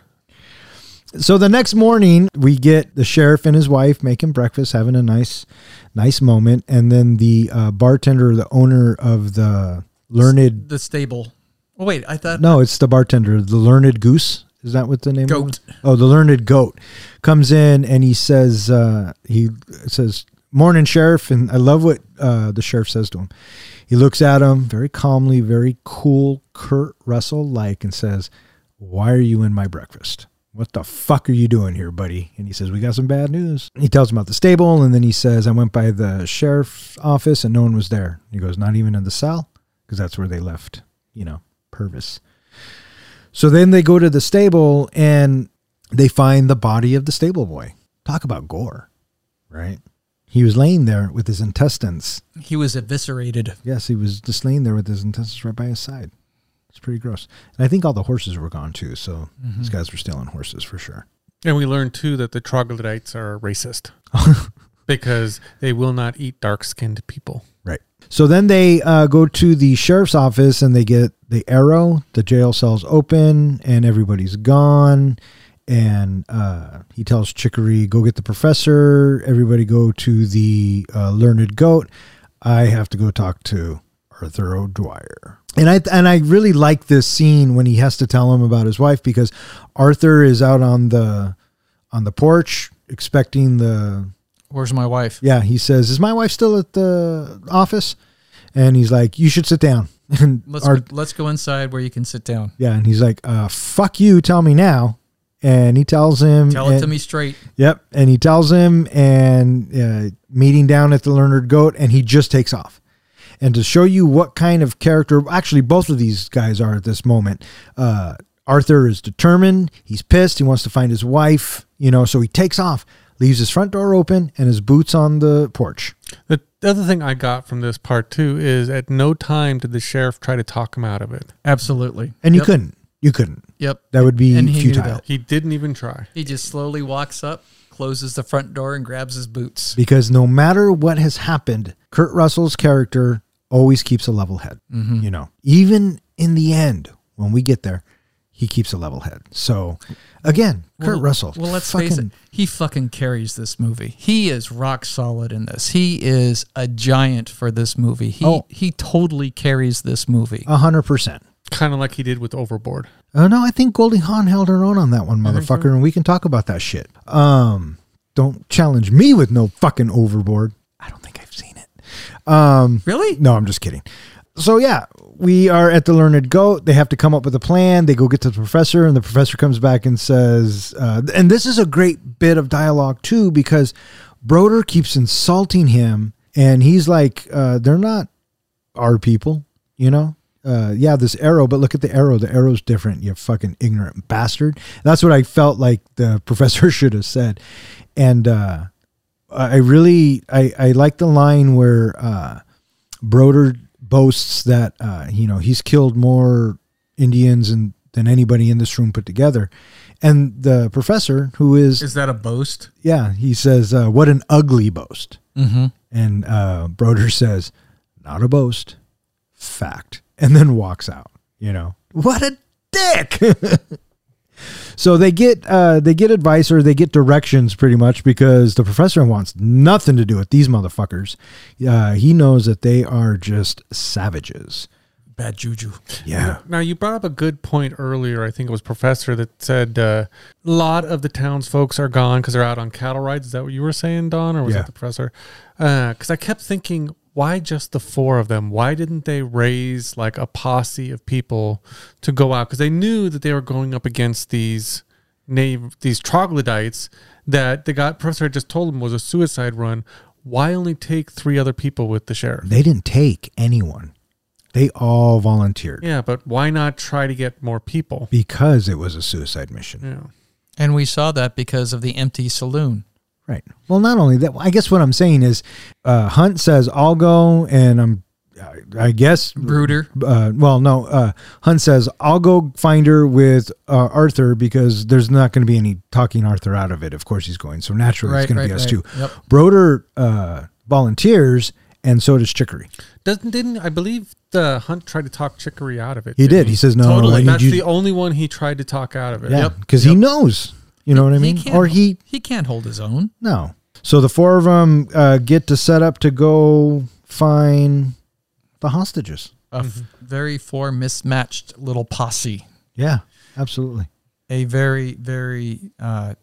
So the next morning, we get the sheriff and his wife making breakfast, having a nice, nice moment, and then the uh, bartender, the owner of the learned, the stable. Oh wait, I thought no, it's the bartender, the learned goose. Is that what the name? Goat. Oh, the learned goat comes in and he says, uh, he says, "Morning, sheriff," and I love what uh, the sheriff says to him. He looks at him very calmly, very cool, Kurt Russell like, and says, "Why are you in my breakfast?" What the fuck are you doing here, buddy? And he says, we got some bad news. He tells him about the stable, and then he says, I went by the sheriff's office and no one was there. He goes, not even in the cell, because that's where they left, you know, Purvis. So then they go to the stable and they find the body of the stable boy. Talk about gore, right? He was laying there with his intestines. He was eviscerated. Yes, he was just laying there with his intestines right by his side. It's pretty gross. And I think all the horses were gone too. So mm-hmm. these guys were stealing horses for sure. And we learned too that the troglodytes are racist because they will not eat dark skinned people. Right. So then they uh, go to the sheriff's office and they get the arrow. The jail cell's open and everybody's gone. And uh, he tells Chicory, go get the professor. Everybody go to the uh, learned goat. I have to go talk to Arthur O'Dwyer and I and I really like this scene when he has to tell him about his wife because Arthur is out on the on the porch expecting the Where's my wife? Yeah, he says, "Is my wife still at the office?" And he's like, "You should sit down." And let's go, let's go inside where you can sit down. Yeah, and he's like, uh, "Fuck you, tell me now." And he tells him, "Tell and, it to me straight." Yep, and he tells him, and uh, meeting down at the Learned Goat, and he just takes off and to show you what kind of character actually both of these guys are at this moment. Uh, Arthur is determined. He's pissed. He wants to find his wife. You know, so he takes off, leaves his front door open, and his boots on the porch. The other thing I got from this part too is at no time did the sheriff try to talk him out of it. Absolutely, and you couldn't. You couldn't. Yep, that would be and he futile. He didn't even try. He just slowly walks up, closes the front door, and grabs his boots. Because no matter what has happened, Kurt Russell's character always keeps a level head. Mm-hmm. You know, even in the end, when we get there, he keeps a level head. So, again, well, Kurt Russell. Well, let's fucking, face it. He fucking carries this movie. He is rock solid in this. He is a giant for this movie. He oh, he totally carries this movie. A hundred percent. Kind of like he did with Overboard. Oh no, I think Goldie Hawn held her own on that one, motherfucker, so? and we can talk about that shit. Um, don't challenge me with no fucking Overboard. I don't think I've seen um, really? No, I'm just kidding. So yeah, we are at the Learned Goat. They have to come up with a plan. They go get to the professor, and the professor comes back and says, uh, and this is a great bit of dialogue too, because Broder keeps insulting him, and he's like, uh, "They're not our people, you know." Uh, yeah, this arrow, but look at the arrow. The arrow's different. You fucking ignorant bastard. That's what I felt like the professor should have said. And uh, I really I I like the line where uh, Broder boasts that uh, you know he's killed more Indians and than anybody in this room put together. And the professor, who is, Is that a boast? yeah, he says, uh, "What an ugly boast." Mm-hmm. And uh, Broder says, "Not a boast, fact," and then walks out. You know, what a dick. so they get uh, they get advice or they get directions pretty much because the professor wants nothing to do with these motherfuckers. Uh, he knows that they are just savages. Bad juju. Yeah, Now you brought up a good point earlier. I think it was Professor that said uh, a lot of the town's folks are gone because they're out on cattle rides. Is that what you were saying, Don, or was Yeah. that the Professor? Because I kept thinking, why just the four of them? Why didn't they raise like a posse of people to go out? Because they knew that they were going up against these nav- these troglodytes that the guy Professor had just told them was a suicide run. Why only take three other people with the sheriff? they didn't take anyone. They all volunteered Yeah, but why not try to get more people? because it was a suicide mission. Yeah. And we saw that because of the empty saloon. Right. Well, not only that, I guess what I'm saying is, uh, Hunt says I'll go, and I'm, I guess Brooder. Uh, well, no. Uh, Hunt says I'll go find her with uh, Arthur because there's not going to be any talking Arthur out of it. Of course, he's going, so naturally Right, it's going right, to be us right. too. Yep. Broder uh, volunteers, and so does Chicory. Doesn't didn't I believe the Hunt tried to talk Chicory out of it? He didn't did. He says no. Totally. need That's you- the only one he tried to talk out of it. yeah, because he knows. You know what I mean? can't, Or he he can't hold his own. no. So the four of them uh, get to set up to go find the hostages. A f- very four mismatched little posse. Yeah, absolutely. A very, very uh,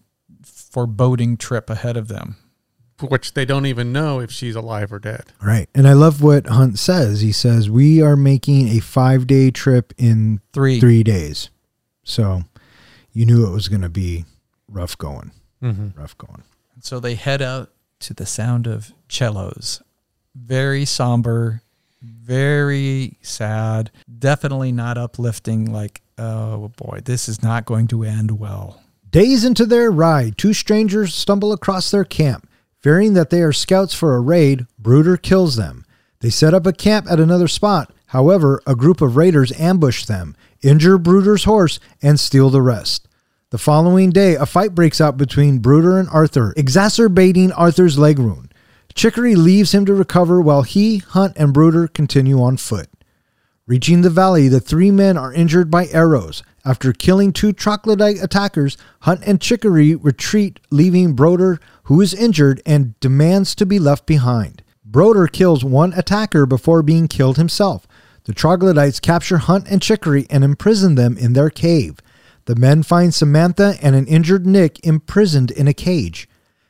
foreboding trip ahead of them. Which they don't even know if she's alive or dead. Right. And I love what Hunt says. He says, We are making a five day trip in Three. three days. So you knew it was going to be rough going. Mm-hmm. Rough going. So they head out to the sound of cellos. Very somber, very sad, definitely not uplifting. Like, oh boy, this is not going to end well. Days into their ride, two strangers stumble across their camp. Fearing that they are scouts for a raid, Brooder kills them. They set up a camp at another spot. However, a group of raiders ambush them, injure Brooder's horse, and steal the rest. The following day, a fight breaks out between Brooder and Arthur, exacerbating Arthur's leg wound. Chicory leaves him to recover while he, Hunt, and Brooder continue on foot. Reaching the valley, the three men are injured by arrows. After killing two troglodyte attackers, Hunt and Chicory retreat, leaving Broder, who is injured and demands to be left behind. Broder kills one attacker before being killed himself. The troglodytes capture Hunt and Chicory and imprison them in their cave. The men find Samantha and an injured Nick imprisoned in a cage.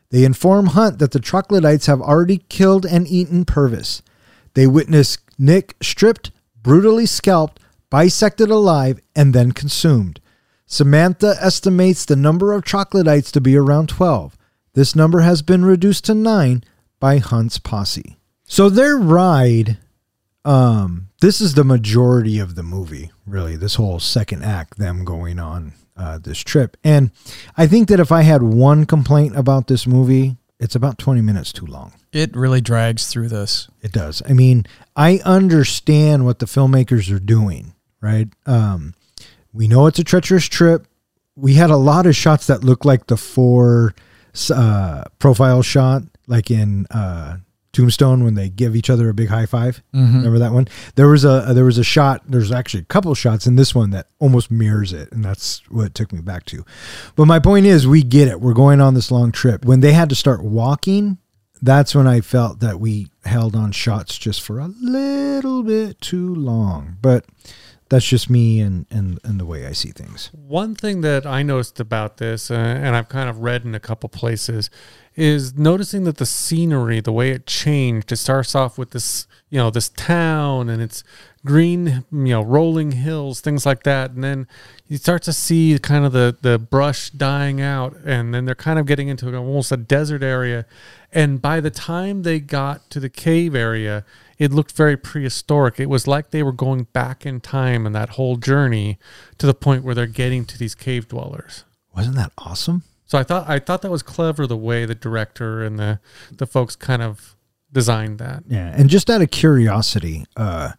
They inform Hunt that the troglodytes have already killed and eaten Purvis. They witness Nick stripped, brutally scalped, bisected alive, and then consumed. Samantha estimates the number of troglodytes to be around 12. This number has been reduced to 9 by Hunt's posse. So their ride um this is the majority of the movie, really. This whole second act them going on uh, this trip. And I think that if I had one complaint about this movie, it's about 20 minutes too long. It really drags through this. It does. I mean, I understand what the filmmakers are doing, right? Um, we know it's a treacherous trip. We had a lot of shots that look like the four uh, profile shot, like in uh, Tombstone when they give each other a big high 5 Remember that one? There was a there was a shot. There's actually a couple shots in this one that almost mirrors it, and that's what it took me back to. But my point is, we get it. We're going on this long trip. When they had to start walking, that's when I felt that we held on shots just for a little bit too long. But that's just me and and, and the way I see things. One thing that I noticed about this, uh, and I've kind of read in a couple places, is noticing that the scenery, the way it changed. It starts off with this, you know, this town and it's green, you know, rolling hills, things like that, and then you start to see kind of the the brush dying out, and then they're kind of getting into almost a desert area. And by the time they got to the cave area, it looked very prehistoric. It was like they were going back in time in that whole journey to the point where they're getting to these cave dwellers. Wasn't that awesome? So I thought I thought that was clever the way the director and the the folks kind of designed that. Yeah, and just out of curiosity, uh,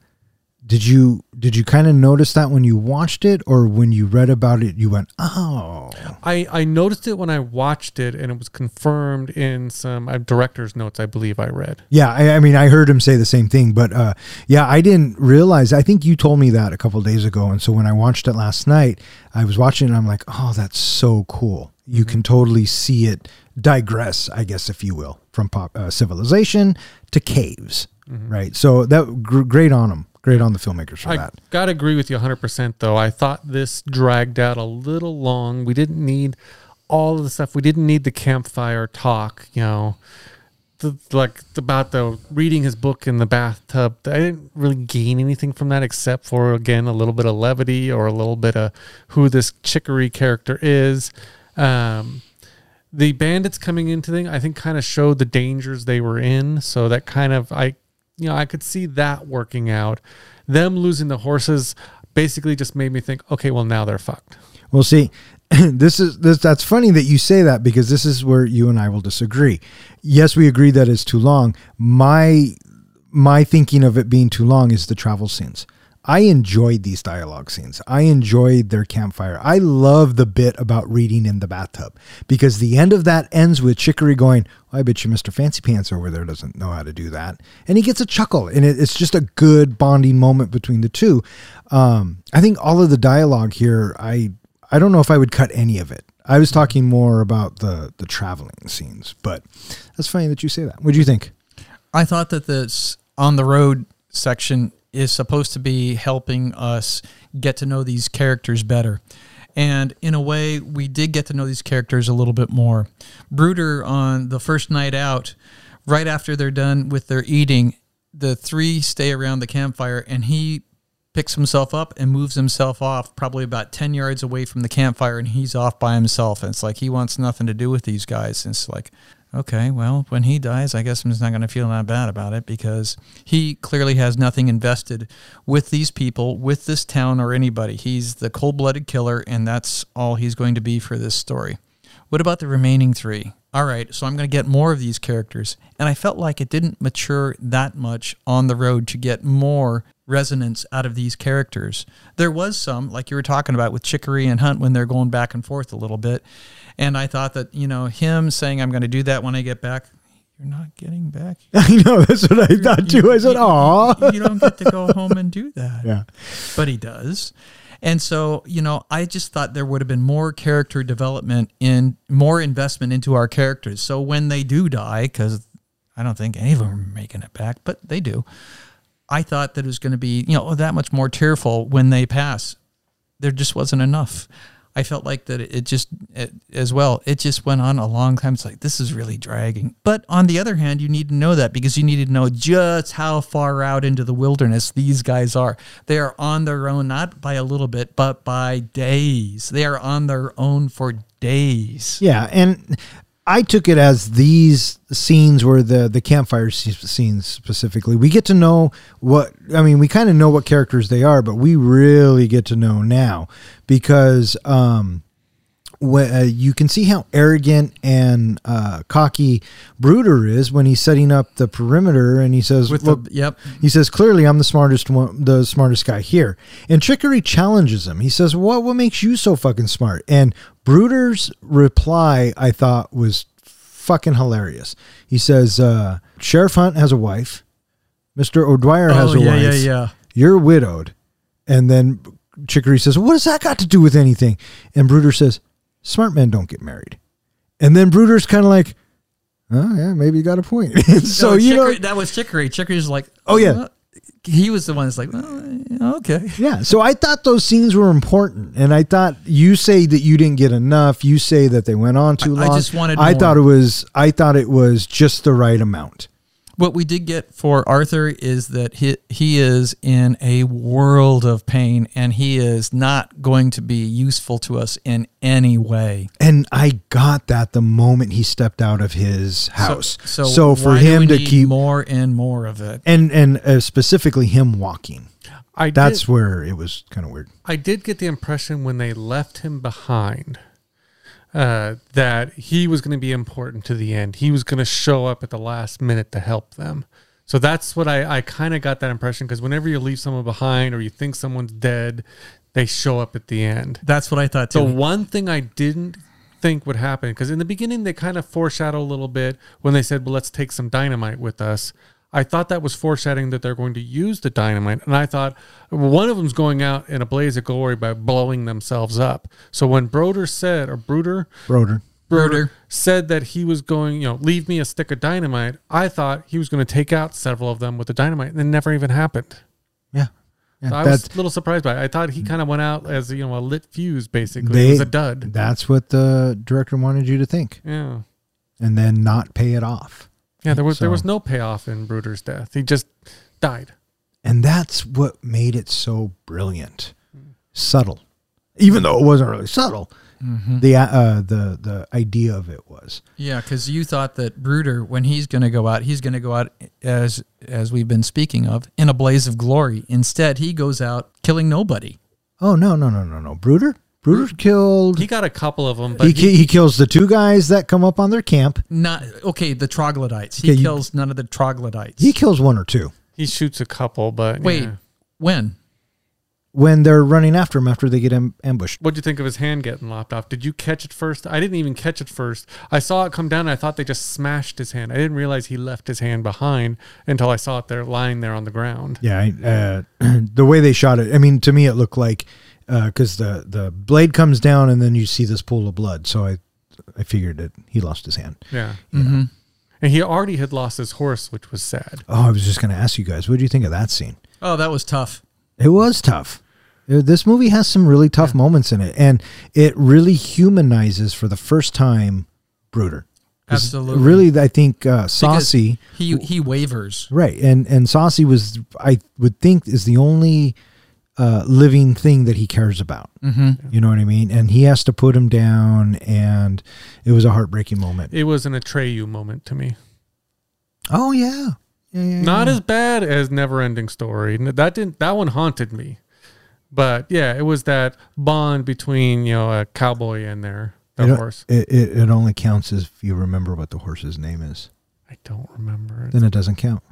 Did you did you kind of notice that when you watched it, or when you read about it, you went, "Oh, I, I noticed it when I watched it, and it was confirmed in some uh, director's notes, I believe I read. yeah." I, I mean, I heard him say the same thing, but uh, yeah, I didn't realize. I think you told me that a couple days ago, and so when I watched it last night, I was watching, it and I'm like, "Oh, that's so cool." You can totally see it digress, I guess, if you will, from pop, uh, civilization to caves, right? So that gr- great on them, great on the filmmakers for I that. gotta agree with you 100% though. I thought this dragged out a little long. We didn't need all of the stuff. We didn't need the campfire talk, you know. The, like about the reading his book in the bathtub. I didn't really gain anything from that except for again a little bit of levity or a little bit of who this chicory character is. Um, the bandits coming into thing, I think, kind of showed the dangers they were in. So that kind of I, you know, I could see that working out. Them losing the horses basically just made me think, okay, well now they're fucked. Well, see, this is this. That's funny that you say that because this is where you and I will disagree. Yes, we agree that it's too long. My my thinking of it being too long is the travel scenes. I enjoyed these dialogue scenes. I enjoyed their campfire. I love the bit about reading in the bathtub because the end of that ends with Chicory going, well, I bet you Mr. Fancy Pants over there doesn't know how to do that. And he gets a chuckle, and it, it's just a good bonding moment between the two. Um, I think all of the dialogue here, I I don't know if I would cut any of it. I was talking more about the the traveling scenes, but that's funny that you say that. What do you think? I thought that this on the road section is supposed to be helping us get to know these characters better. And in a way, we did get to know these characters a little bit more. Brooder on the first night out, right after they're done with their eating, the three stay around the campfire and he picks himself up and moves himself off probably about 10 yards away from the campfire and he's off by himself. And it's like he wants nothing to do with these guys. And it's like, okay, well, when he dies, I guess I'm not going to feel that bad about it because he clearly has nothing invested with these people, with this town, or anybody. He's the cold blooded killer, and that's all he's going to be for this story. What about the remaining three? All right, so I'm going to get more of these characters. And I felt like it didn't mature that much on the road to get more resonance out of these characters. There was some, like you were talking about with Chicory and Hunt when they're going back and forth a little bit. And I thought that, you know, him saying, I'm going to do that when I get back, you're not getting back. I know that's what I thought too. I said, You- "Aw." You don't get to go home and do that. Yeah. But he does. And so, you know, I just thought there would have been more character development in more investment into our characters. So when they do die, because I don't think any of them are making it back, but they do. I thought that it was going to be, you know, that much more tearful when they pass. There just wasn't enough. I felt like that it just, it, as well, it just went on a long time. It's like, this is really dragging. But on the other hand, you need to know that because you need to know just how far out into the wilderness these guys are. They are on their own, not by a little bit, but by days. They are on their own for days. Yeah, and I took it as these scenes were the the campfire scenes specifically. We get to know what I mean. We kind of know what characters they are, but we really get to know now because um, when, uh, you can see how arrogant and uh, cocky Brooder is when he's setting up the perimeter, and he says, With "Look, the, yep. he says, clearly I'm the smartest one, the smartest guy here. And Chicory challenges him. He says, what, what makes you so fucking smart? And Brooder's reply, I thought was fucking hilarious. He says, uh, Sheriff Hunt has a wife. Mr. O'Dwyer has oh, a yeah, wife. yeah, yeah. You're widowed. And then Chicory says, what does that got to do with anything? And Bruder says, smart men don't get married. And then Brooder's kind of like, oh, yeah, maybe you got a point. so, No, you know, Chicory- that was Chicory. Chicory's like, Oh, yeah. uh, He was the one that's like, well, okay. Yeah. So I thought those scenes were important. And I thought you say that you didn't get enough. You say that they went on too I- I just wanted I more. thought it was I thought it was just the right amount. What we did get for Arthur is that he he is in a world of pain and he is not going to be useful to us in any way. And I got that the moment he stepped out of his house. So, So, for why do him we to need keep more and more of it. and and uh, specifically him walking. I That's did, where it was kind of weird. I did get the impression when they left him behind uh, that he was going to be important to the end. He was going to show up at the last minute to help them. So that's what I, I kind of got that impression because whenever you leave someone behind or you think someone's dead, they show up at the end. That's what I thought too. The one thing I didn't think would happen because in the beginning they kind of foreshadow a little bit when they said, "Well, let's take some dynamite with us." I thought that was foreshadowing that they're going to use the dynamite, and I thought one of them's going out in a blaze of glory by blowing themselves up. So when Broder said, or Brooder, Broder. Brooder. said that he was going, you know, leave me a stick of dynamite, I thought he was going to take out several of them with the dynamite, and it never even happened. Yeah. yeah So I was a little surprised by it. I thought he kind of went out as you know a lit fuse, basically. They- it was a dud. that's what the director wanted you to think, Yeah. and then not pay it off. Yeah, there was there was no payoff in Brooder's death. He just died. And that's what made it so brilliant, subtle. Even though it wasn't really subtle, the uh, the the idea of it was. Yeah, because you thought that Brooder, when he's going to go out, he's going to go out as as we've been speaking of in a blaze of glory. Instead, he goes out killing nobody. Oh no no no no no! Bruder, Brooder killed. He got a couple of them, but He, he, he kills the two guys that come up on their camp. Not okay. The troglodytes. He Okay, you- kills none of the troglodytes. He kills one or two he shoots a couple. But Wait, yeah. when? when they're running after him after they get am- ambushed. what'd you think of his hand getting lopped off? Did you catch it first? I didn't even catch it first. I saw it come down. and I thought they just smashed his hand. I didn't realize he left his hand behind until I saw it there lying there on the ground. Yeah, I, uh, the way they shot it. I mean, to me, it looked like because the the blade comes down and then you see this pool of blood. So I I figured that he lost his hand. Yeah, Mm-hmm. and he already had lost his horse, which was sad. Oh, I was just going to ask you guys, what do you think of that scene? Oh, that was tough. It was tough. Uh, This movie has some really tough moments in it, and it really humanizes for the first time Brooder. Absolutely. Really, I think uh, Because Saucy, He he wavers. right, and and Saucy was, I would think, is the only uh, living thing that he cares about. Mm-hmm. You know what I mean? And he has to put him down, and it was a heartbreaking moment. It was an Atreyu moment to me. Oh yeah, yeah, yeah. Not yeah. as bad as Never Ending Story. That didn't. That one haunted me. But yeah, it was that bond between you know a cowboy and their It, horse. it, it, it only counts if you remember what the horse's name is. I don't remember. Then it doesn't count.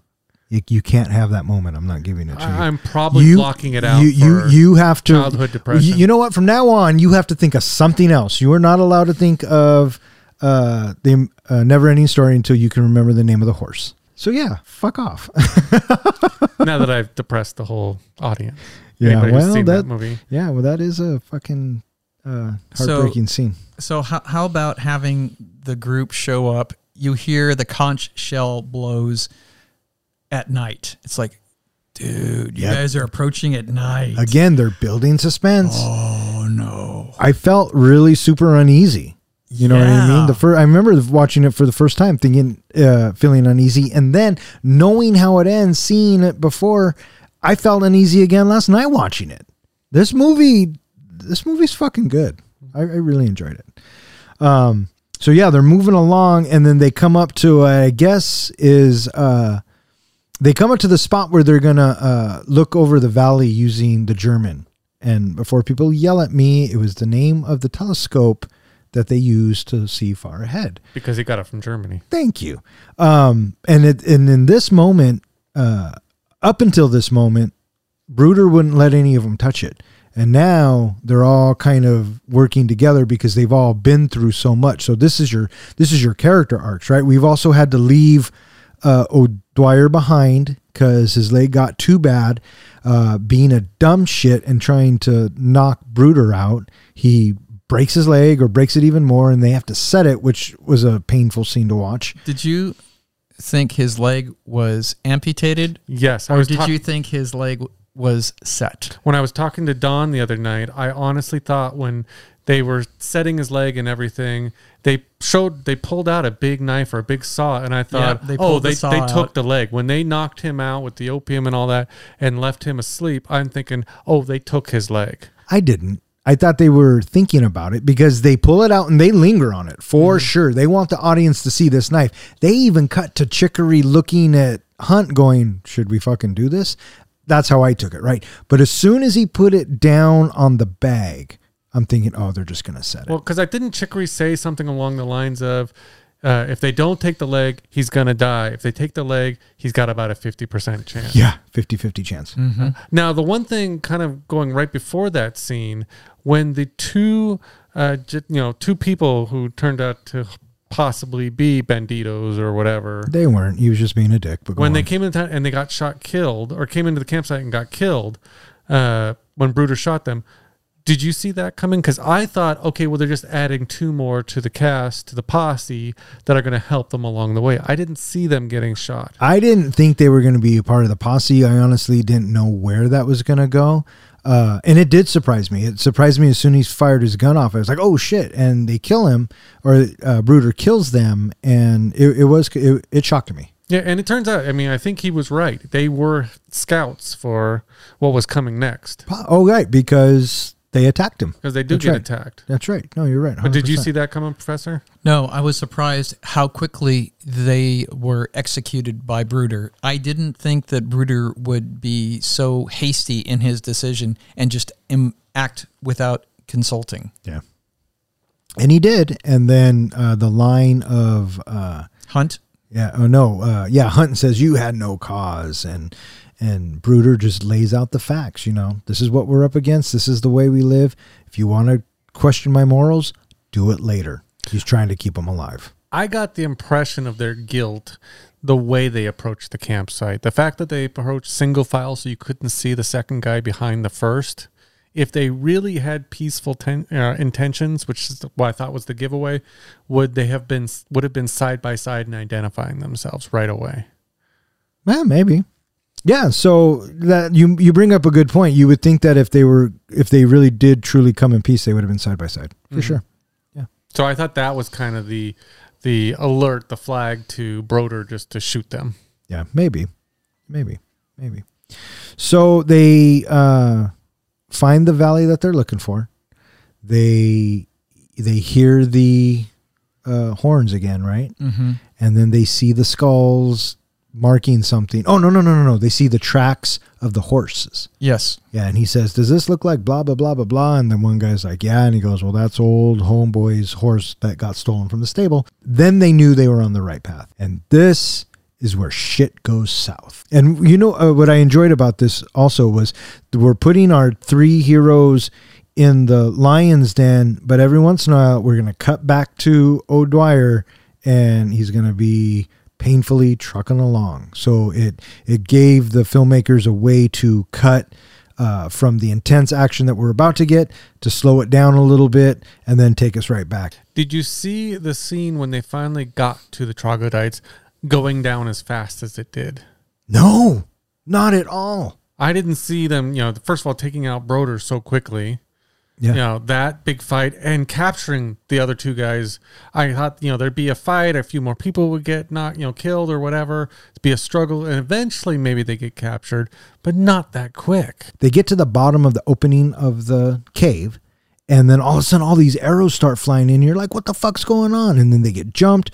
You, you can't have that moment. I'm not giving it to you. I, I'm probably you, blocking it out. You you, for you have to childhood depression. You, you know what? From now on, you have to think of something else. You are not allowed to think of uh, the uh, never-ending story until you can remember the name of the horse. So yeah, fuck off. now that I've depressed the whole audience. yeah, Anybody well seen that, that movie. yeah, well that is a fucking uh, So- heartbreaking scene. So how how about having the group show up? You hear the conch shell blows at night. It's like, dude, you Yep. guys are approaching at night. Again, they're building suspense. Oh no. I felt really super uneasy. You know what I mean? The first, I remember watching it for the first time, thinking, uh, feeling uneasy, and then knowing how it ends, seeing it before, I felt uneasy again last night watching it. This movie, this movie's fucking good. I, I really enjoyed it. Um, so yeah, they're moving along, and then they come up to, I guess, is uh, they come up to the spot where they're gonna uh, look over the valley using the German. And before people yell at me, it was the name of the telescope that they used to see far ahead. Because he got it from Germany. Thank you. Um, and it and in this moment, uh, up until this moment, Brooder wouldn't let any of them touch it. And now they're all kind of working together because they've all been through so much. So this is your this is your character arcs, right? We've also had to leave uh, O'Dwyer behind because his leg got too bad. Uh, being a dumb shit and trying to knock Brooder out, he breaks his leg or breaks it even more, and they have to set it, which was a painful scene to watch. Did you think his leg was amputated, Yes, I or was. did ta- you think his leg was set? when I was talking to Don the other night, I honestly thought when they were setting his leg and everything, they showed they pulled out a big knife or a big saw, and I thought, they oh, pulled the they out. took the leg when they knocked him out with the opium and all that and left him asleep. I'm thinking, oh, they took his leg. I didn't. I thought they were thinking about it because they pull it out and they linger on it for mm-hmm. sure. They want the audience to see this knife. They even cut to Chicory looking at Hunt, going, "Should we fucking do this?" That's how I took it, right? But as soon as he put it down on the bag, I'm thinking, "Oh, they're just gonna set it." Well, because I didn't Chicory say something along the lines of, uh, if they don't take the leg, he's gonna die. If they take the leg, he's got about a fifty percent chance. Yeah, 50-50 chance. Now, the one thing kind of going right before that scene, when the two, uh, j- you know, two people who turned out to possibly be banditos or whatever, They weren't. He was just being a dick. But go when they on. came into town and they got shot, killed, or came into the campsite and got killed, uh, when Brooder shot them, did you see that coming? Because I thought, okay, well, they're just adding two more to the cast, to the posse that are going to help them along the way. I didn't see them getting shot. I didn't think they were going to be a part of the posse. I honestly didn't know where that was going to go. Uh, and it did surprise me. It surprised me as soon as he fired his gun off. I was like, "Oh shit!" And they kill him, or uh, Brooder kills them, and it, it was it, it shocked me. Yeah, and it turns out, I mean, I think he was right. They were scouts for what was coming next Oh right, because they attacked him. because they do That's get right. attacked. That's right. No, you're right. But did you see that coming, Professor? No, I was surprised how quickly they were executed by Brooder. I didn't think that Brooder would be so hasty in his decision and just Im- act without consulting. Yeah. And he did, and then uh, the line of uh, Hunt, Yeah. Oh no. Uh, yeah. Hunt says you had no cause, and and Brooder just lays out the facts. You know, this is what we're up against. This is the way we live. If you want to question my morals, do it later. He's trying to keep them alive. I got the impression of their guilt the way they approached the campsite. The fact that they approached single file so you couldn't see the second guy behind the first. If they really had peaceful ten, uh, intentions, which is what I thought was the giveaway, would they have been would have been side by side and identifying themselves right away? Yeah, maybe. Yeah. So that you you bring up a good point. You would think that if they were if they really did truly come in peace, they would have been side by side for Mhm. sure. Yeah. So I thought that was kind of the the alert, the flag to Broder just to shoot them. Yeah, maybe, maybe, maybe. So they uh, find the valley that they're looking for. They they hear the uh, horns again, right? mm-hmm. And then they see the skulls marking something. Oh no no no no no! They see the tracks of the horses. yes, Yeah, and he says, "Does this look like blah blah blah blah blah?" And then one guy's like, "Yeah," and he goes, "Well, that's old homeboy's horse that got stolen from the stable." Then they knew they were on the right path, and this is where shit goes south. And you know uh, what I enjoyed about this also was we're putting our three heroes in the lion's den, but every once in a while we're gonna cut back to O'Dwyer, and he's gonna be painfully trucking along. So it it gave the filmmakers a way to cut uh, from the intense action that we're about to get to slow it down a little bit and then take us right back. Did you see the scene when they finally got to the troglodytes going down as fast as it did? No, not at all. I didn't see them, you know, first of all, taking out Broder so quickly. Yeah. You know, that big fight and capturing the other two guys. I thought, you know, there'd be a fight, a few more people would get not, you know, killed or whatever. It'd be a struggle, and eventually maybe they get captured, but not that quick. They get to the bottom of the opening of the cave, and then all of a sudden, all these arrows start flying in. You're like, what the fuck's going on? And then they get jumped.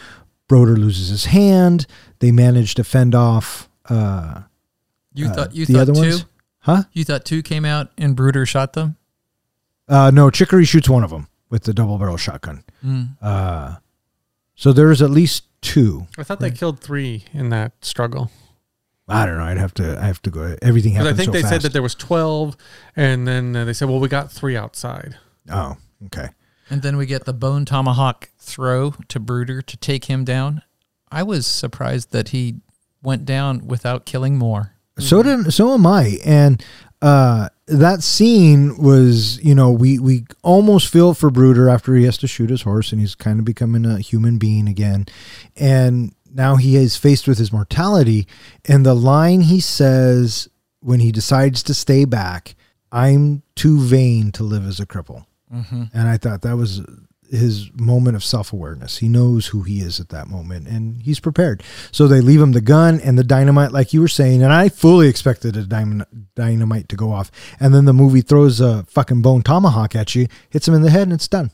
Broder loses his hand. They manage to fend off uh, you uh, thought you the thought other two. ones. Huh? You thought two came out and Brooder shot them. Uh, no, Chicory shoots one of them with the double barrel shotgun. Mm. Uh, so there's at least two. I thought they killed three in that struggle. I don't know. I'd have to. I have to go. Everything 'Cause happens I think so they fast. said that there was 12, and then uh, they said, well, we got three outside. oh, okay. And then we get the bone tomahawk throw to Brooder to take him down. I was surprised that he went down without killing more. So did so am I. And uh, that scene was, you know, we we almost feel for Brooder after he has to shoot his horse, and he's kind of becoming a human being again, and now he is faced with his mortality. And the line he says when he decides to stay back, "I'm too vain to live as a cripple." Mm-hmm. And I thought that was his moment of self awareness. He knows who he is at that moment and he's prepared. So they leave him the gun and the dynamite, like you were saying. And I fully expected a dynamite to go off. And then the movie throws a fucking bone tomahawk at you, hits him in the head, and it's done.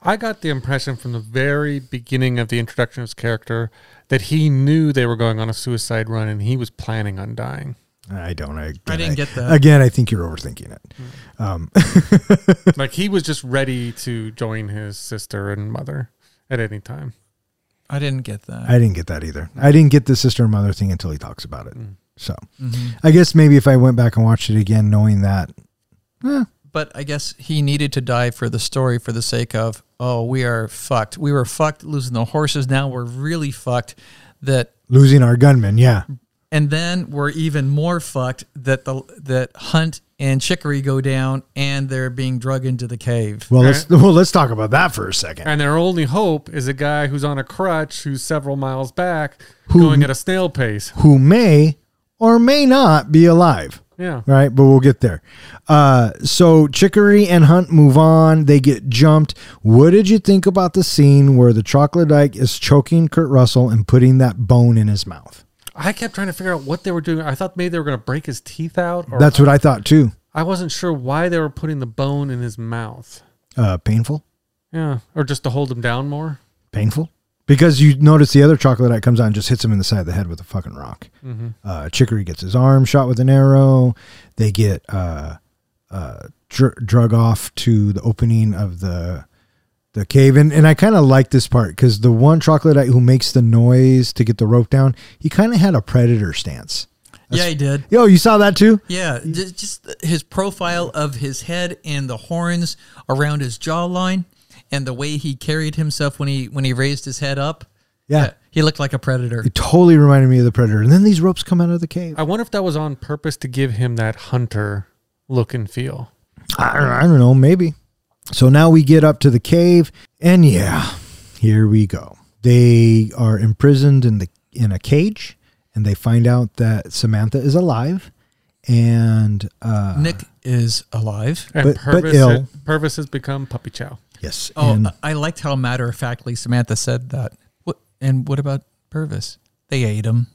I got the impression from the very beginning of the introduction of his character that he knew they were going on a suicide run and he was planning on dying. I don't. I, I didn't get that. Again, I think you're overthinking it. Um, like he was just ready to join his sister and mother at any time. I didn't get that. I didn't get that either. I didn't get the sister and mother thing until he talks about it. Mm. So Mhm. I guess maybe if I went back and watched it again, knowing that, eh, But I guess he needed to die for the story for the sake of, oh, we are fucked. We were fucked losing the horses. Now we're really fucked that losing our gunman, yeah. And then we're even more fucked that the that Hunt and Chicory go down and they're being drug into the cave. Well, let's well let's talk about that for a second. And their only hope is a guy who's on a crutch who's several miles back Who- going at a snail pace. Who may or may not be alive. Yeah. right? But we'll get there. Uh, so Chicory and Hunt move on. They get jumped. What did you think about the scene where the troglodyte is choking Kurt Russell and putting that bone in his mouth? I kept trying to figure out what they were doing. I thought maybe they were going to break his teeth out. Or That's what I thought too. I wasn't sure why they were putting the bone in his mouth. Uh, painful, Yeah. Or just to hold him down more. painful. Because you notice the other chocolate troglodyte comes out and just hits him in the side of the head with a fucking rock. Mm-hmm. Uh, Chicory gets his arm shot with an arrow. They get uh, uh, dr- drug off to the opening of the the cave, and and I kind of like this part because the one troglodyte who makes the noise to get the rope down, he kind of had a predator stance. yeah, he did. Yo, you saw that too? Yeah, just his profile of his head and the horns around his jawline, and the way he carried himself when he when he raised his head up. Yeah. he looked like a predator. It totally reminded me of the predator. And then these ropes come out of the cave. I wonder if that was on purpose to give him that hunter look and feel. I don't, I don't know, maybe. So now we get up to the cave, and yeah, here we go. They are imprisoned in the in a cage, and they find out that Samantha is alive, and uh, Nick is alive. And But- but Purvis, ill. Purvis has become puppy chow. yes, Oh, and I liked how matter of factly Samantha said that. What and what about Purvis? They ate him.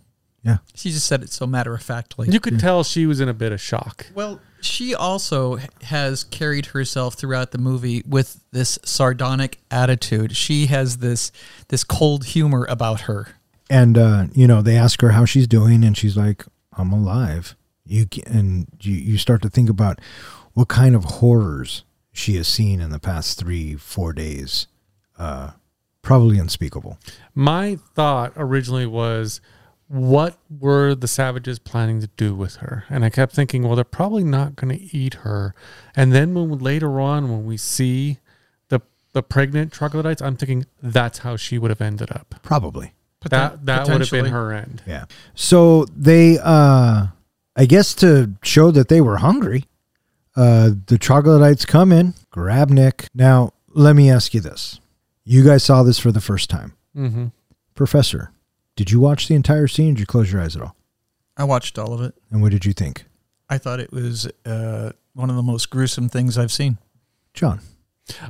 Yeah, She just said it so matter of factly. You could tell she was in a bit of shock. Well, she also has carried herself throughout the movie with this sardonic attitude. She has this this cold humor about her. and uh, you know they ask her how she's doing, and she's like, "I'm alive." You ca- and you you start to think about what kind of horrors she has seen in the past three four days. Uh, probably unspeakable. My thought originally was, what were the savages planning to do with her? And I kept thinking, well, they're probably not going to eat her. And then when later on, when we see the the pregnant troglodytes, I'm thinking that's how she would have ended up. Probably. That that would have been her end. Yeah. So they, uh, I guess to show that they were hungry, uh, the troglodytes come in, grab Nick. Now, let me ask you this. You guys saw this for the first time. hmm Professor, did you watch the entire scene or did you close your eyes at all? I watched all of it. And what did you think? I thought it was uh, one of the most gruesome things I've seen. John?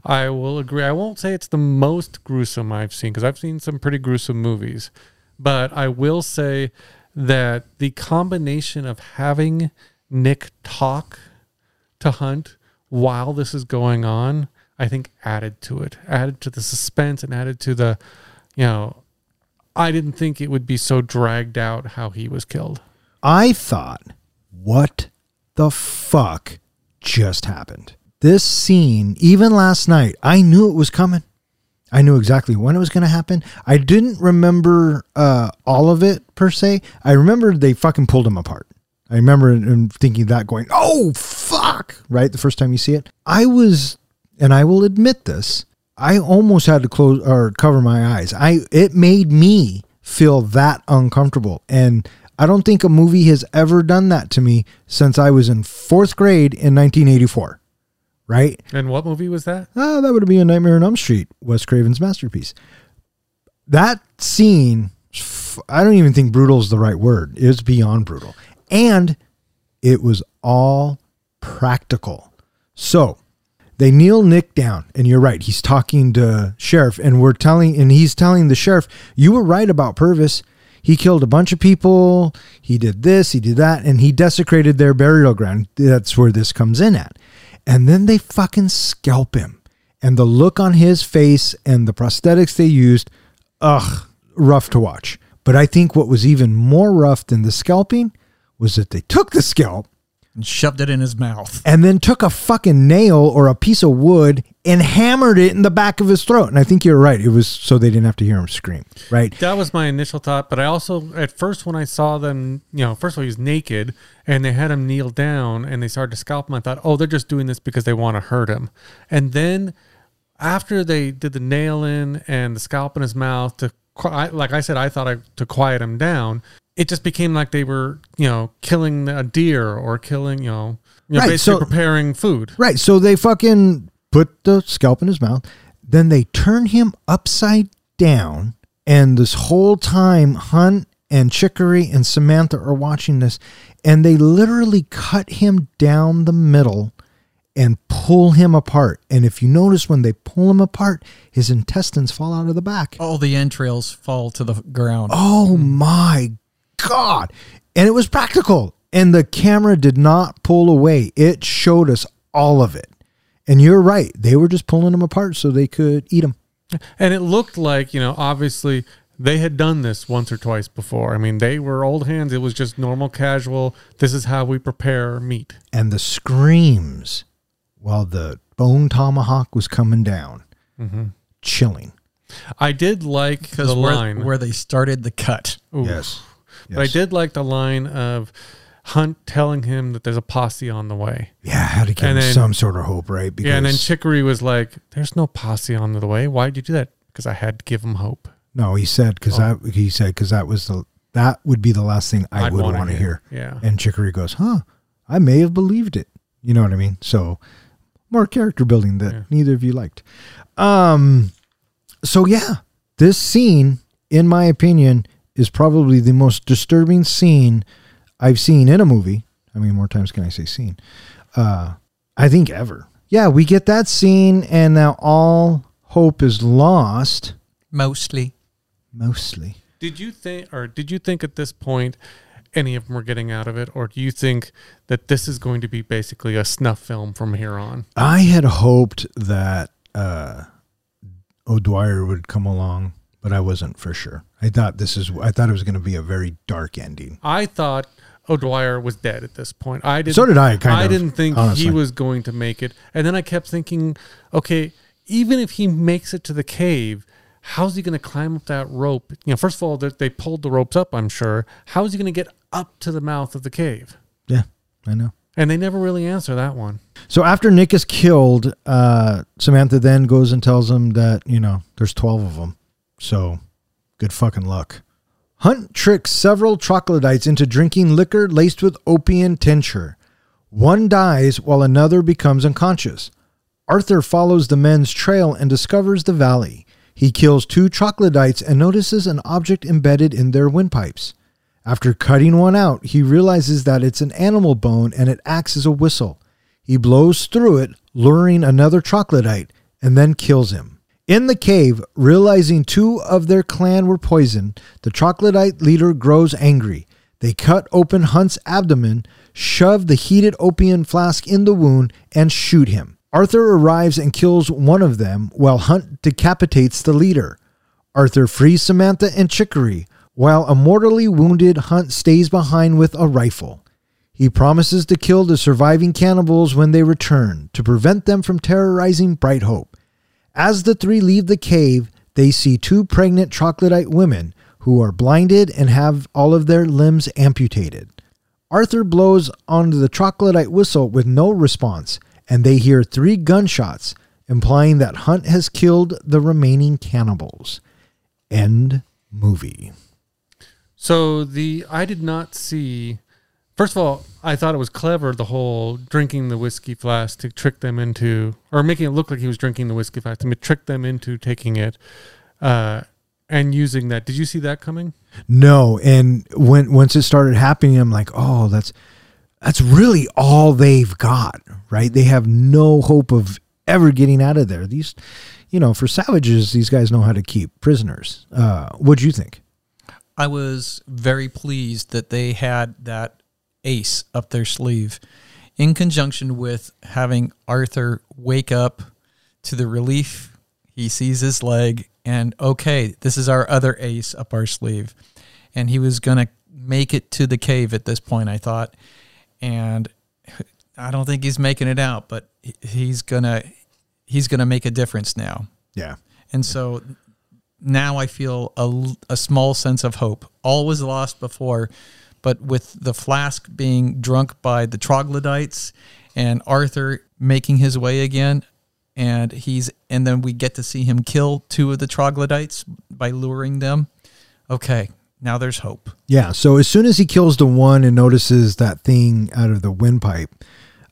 I will agree. I won't say it's the most gruesome I've seen because I've seen some pretty gruesome movies, but I will say that the combination of having Nick talk to Hunt while this is going on, I think added to it, added to the suspense, and added to the, you know, I didn't think it would be so dragged out how he was killed. I thought, what the fuck just happened? This scene, even last night, I knew it was coming. I knew exactly when it was going to happen. I didn't remember uh, all of it per se. I remember they fucking pulled him apart. I remember thinking that going, oh, fuck, right? The first time you see it. I was, and I will admit this, I almost had to close or cover my eyes. I It made me feel that uncomfortable. And I don't think a movie has ever done that to me since I was in fourth grade in 1984, right? And what movie was that? Oh, that would be a Nightmare on Elm Street, Wes Craven's masterpiece. That scene, I don't even think brutal is the right word. It's beyond brutal. And it was all practical. So they kneel Nick down, and you're right. He's talking to sheriff, and we're telling, and he's telling the sheriff, "You were right about Purvis. He killed a bunch of people. He did this. He did that, and he desecrated their burial ground. That's where this comes in at." And then they fucking scalp him, and the look on his face and the prosthetics they used, ugh, rough to watch. But I think what was even more rough than the scalping was that they took the scalp, and shoved it in his mouth. and then took a fucking nail or a piece of wood and hammered it in the back of his throat. And I think you're right. It was so they didn't have to hear him scream, right? That was my initial thought, but I also at first when I saw them, you know, first of all he was naked and they had him kneel down and they started to scalp him. I thought, oh, they're just doing this because they want to hurt him. And then after they did the nail in and the scalp in his mouth to, like I said, I thought I, to quiet him down. It just became like they were, you know, killing a deer or killing, you know, you know Right, basically so- preparing food. Right. So they fucking put the scalp in his mouth. Then they turn him upside down. And this whole time, Hunt and Chicory and Samantha are watching this. And they literally cut him down the middle and pull him apart. And if you notice, when they pull him apart, his intestines fall out of the back. All the entrails fall to the ground. Oh my God. And it was practical. And the camera did not pull away, it showed us all of it. And you're right. They were just pulling them apart so they could eat them. And it looked like, you know, obviously they had done this once or twice before. I mean, they were old hands. It was just normal, casual. This is how we prepare meat. And the screams while the bone tomahawk was coming down, mm-hmm. chilling. I did like because the where, line. where they started the cut. Ooh. Yes. But I did like the line of Hunt telling him that there's a posse on the way. Yeah, had to give And him then- some sort of hope, right? Because yeah, and then Chicory was like, "There's no posse on the way. Why'd you do that?" Because I had to give him hope. no, he said because Oh. that he said because that was the that would be the last thing I I'd would want to hear. Yeah. And Chicory goes, huh, I may have believed it. You know what I mean? So more character building that Yeah. neither of you liked. Um, so yeah, this scene, in my opinion, is probably the most disturbing scene I've seen in a movie. I mean, more times can I say scene? Uh, I think ever. Yeah, we get that scene, and now all hope is lost, Mostly. mostly. Did you think, or did you think at this point, any of them were getting out of it, or do you think that this is going to be basically a snuff film from here on? I had hoped that uh, O'Dwyer would come along, but I wasn't for sure. I thought this is. I thought it was going to be a very dark ending. I thought O'Dwyer was dead at this point. I didn't. So did I, kind I of, didn't think honestly. he was going to make it, and then I kept thinking, okay, even if he makes it to the cave, how's he going to climb up that rope? You know, first of all, they, they pulled the ropes up. I'm sure. How is he going to get up to the mouth of the cave? Yeah, I know. And they never really answer that one. So after Nick is killed, uh, Samantha then goes and tells him that you know there's twelve of them. So good fucking luck. Hunt tricks several troglodytes into drinking liquor laced with opium tincture. One dies while another becomes unconscious. Arthur follows the men's trail and discovers the valley. He kills two troglodytes and notices an object embedded in their windpipes. After cutting one out, he realizes that it's an animal bone and it acts as a whistle. He blows through it, luring another troglodyte, and then kills him. In the cave, realizing two of their clan were poisoned, the troglodyte leader grows angry. They cut open Hunt's abdomen, shove the heated opium flask in the wound, and shoot him. Arthur arrives and kills one of them while Hunt decapitates the leader. Arthur frees Samantha and Chicory, while a mortally wounded Hunt stays behind with a rifle. He promises to kill the surviving cannibals when they return to prevent them from terrorizing Bright Hope. As the three leave the cave, they see two pregnant troglodyte women who are blinded and have all of their limbs amputated. Arthur blows on the troglodyte whistle with no response, and they hear three gunshots, implying that Hunt has killed the remaining cannibals. End movie. So the I did not see. First of all, I thought it was clever the whole drinking the whiskey flask to trick them into, or making it look like he was drinking the whiskey flask to trick them into taking it, uh, and using that. Did you see that coming? No, and when once it started happening, I'm like, oh, that's that's really all they've got, right? They have no hope of ever getting out of there. These, you know, for savages, these guys know how to keep prisoners. Uh, what'd you think? I was very pleased that they had that ace up their sleeve in conjunction with having Arthur wake up to the relief. He sees his leg and okay, this is our other ace up our sleeve. And he was going to make it to the cave at this point, I thought. And I don't think he's making it out, but he's gonna he's gonna make a difference now. Yeah. And so now I feel a, a small sense of hope. All was lost before, but with the flask being drunk by the troglodytes and Arthur making his way again, and he's and then we get to see him kill two of the troglodytes by luring them. Okay, now there's hope. Yeah. So as soon as he kills the one and notices that thing out of the windpipe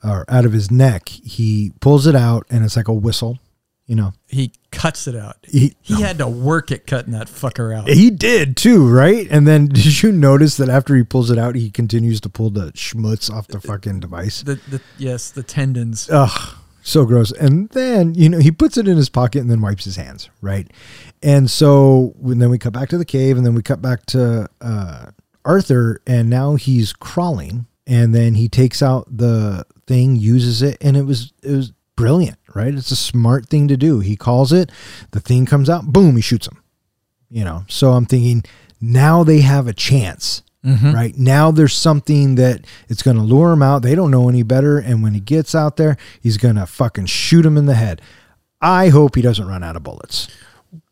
or out of his neck, he pulls it out and it's like a whistle. You know, He cuts it out. He- He, had to work at cutting that fucker out. he did too, right? And then did you notice that after he pulls it out, he continues to pull the schmutz off the fucking device? The, the yes, the tendons. Ugh, so gross. And then, you know, he puts it in his pocket and then wipes his hands, right? And so and then we cut back to the cave and then we cut back to uh, Arthur and now he's crawling and then he takes out the thing, uses it, and it was it was brilliant, right? It's a smart thing to do. He calls it, the thing comes out, boom, he shoots him. You know, so I'm thinking now they have a chance mm-hmm. right now there's something that it's going to lure him out they don't know any better and when he gets out there he's going to fucking shoot him in the head i hope he doesn't run out of bullets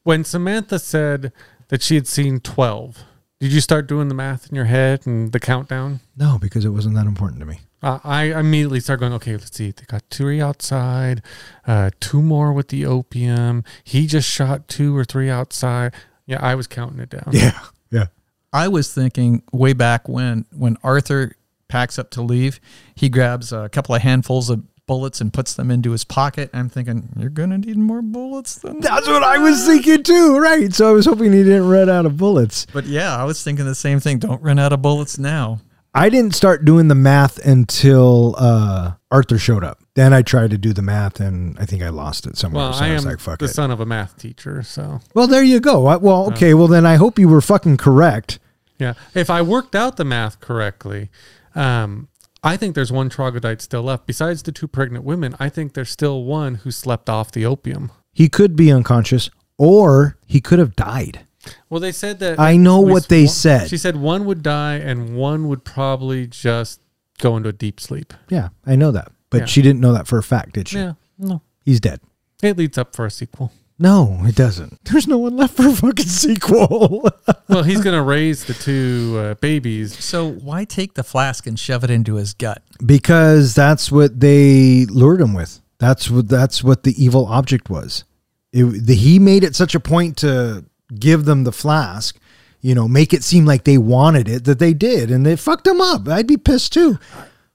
When Samantha said that she had seen 12, did you start doing the math in your head and the countdown? no because it wasn't that important to me Uh, I immediately start going, okay, let's see. They got three outside, uh, two more with the opium. He just shot two or three outside. Yeah, I was counting it down. yeah yeah I was thinking way back when when Arthur packs up to leave, he grabs a couple of handfuls of bullets and puts them into his pocket. I'm thinking you're gonna need more bullets than that's what i was thinking too right so i was hoping he didn't run out of bullets But yeah, I was thinking the same thing. Don't run out of bullets now. I didn't start doing the math until uh arthur showed up. Then i tried to do the math and i think i lost it somewhere. Well, so I i was am like fuck the it. son of a math teacher, so. Well there you go. I, well okay well then i hope you were fucking correct. Yeah. If I worked out the math correctly, um, I think there's one troglodyte still left. Besides the two pregnant women, I think there's still one who slept off the opium. he could be unconscious or he could have died Well, they said that. I know what they one- said. She said one would die and one would probably just go into a deep sleep. Yeah, I know that. But Yeah. she didn't know that for a fact, did she? Yeah, no. He's dead. It leads up for a sequel. No, it doesn't. There's no one left for a fucking sequel. Well, he's going to raise the two uh, babies. So why take the flask and shove it into his gut? because that's what they lured him with. That's what that's what the evil object was. It, the, he made it such a point to give them the flask, you know, make it seem like they wanted it that they did, and they fucked them up. I'd be pissed too.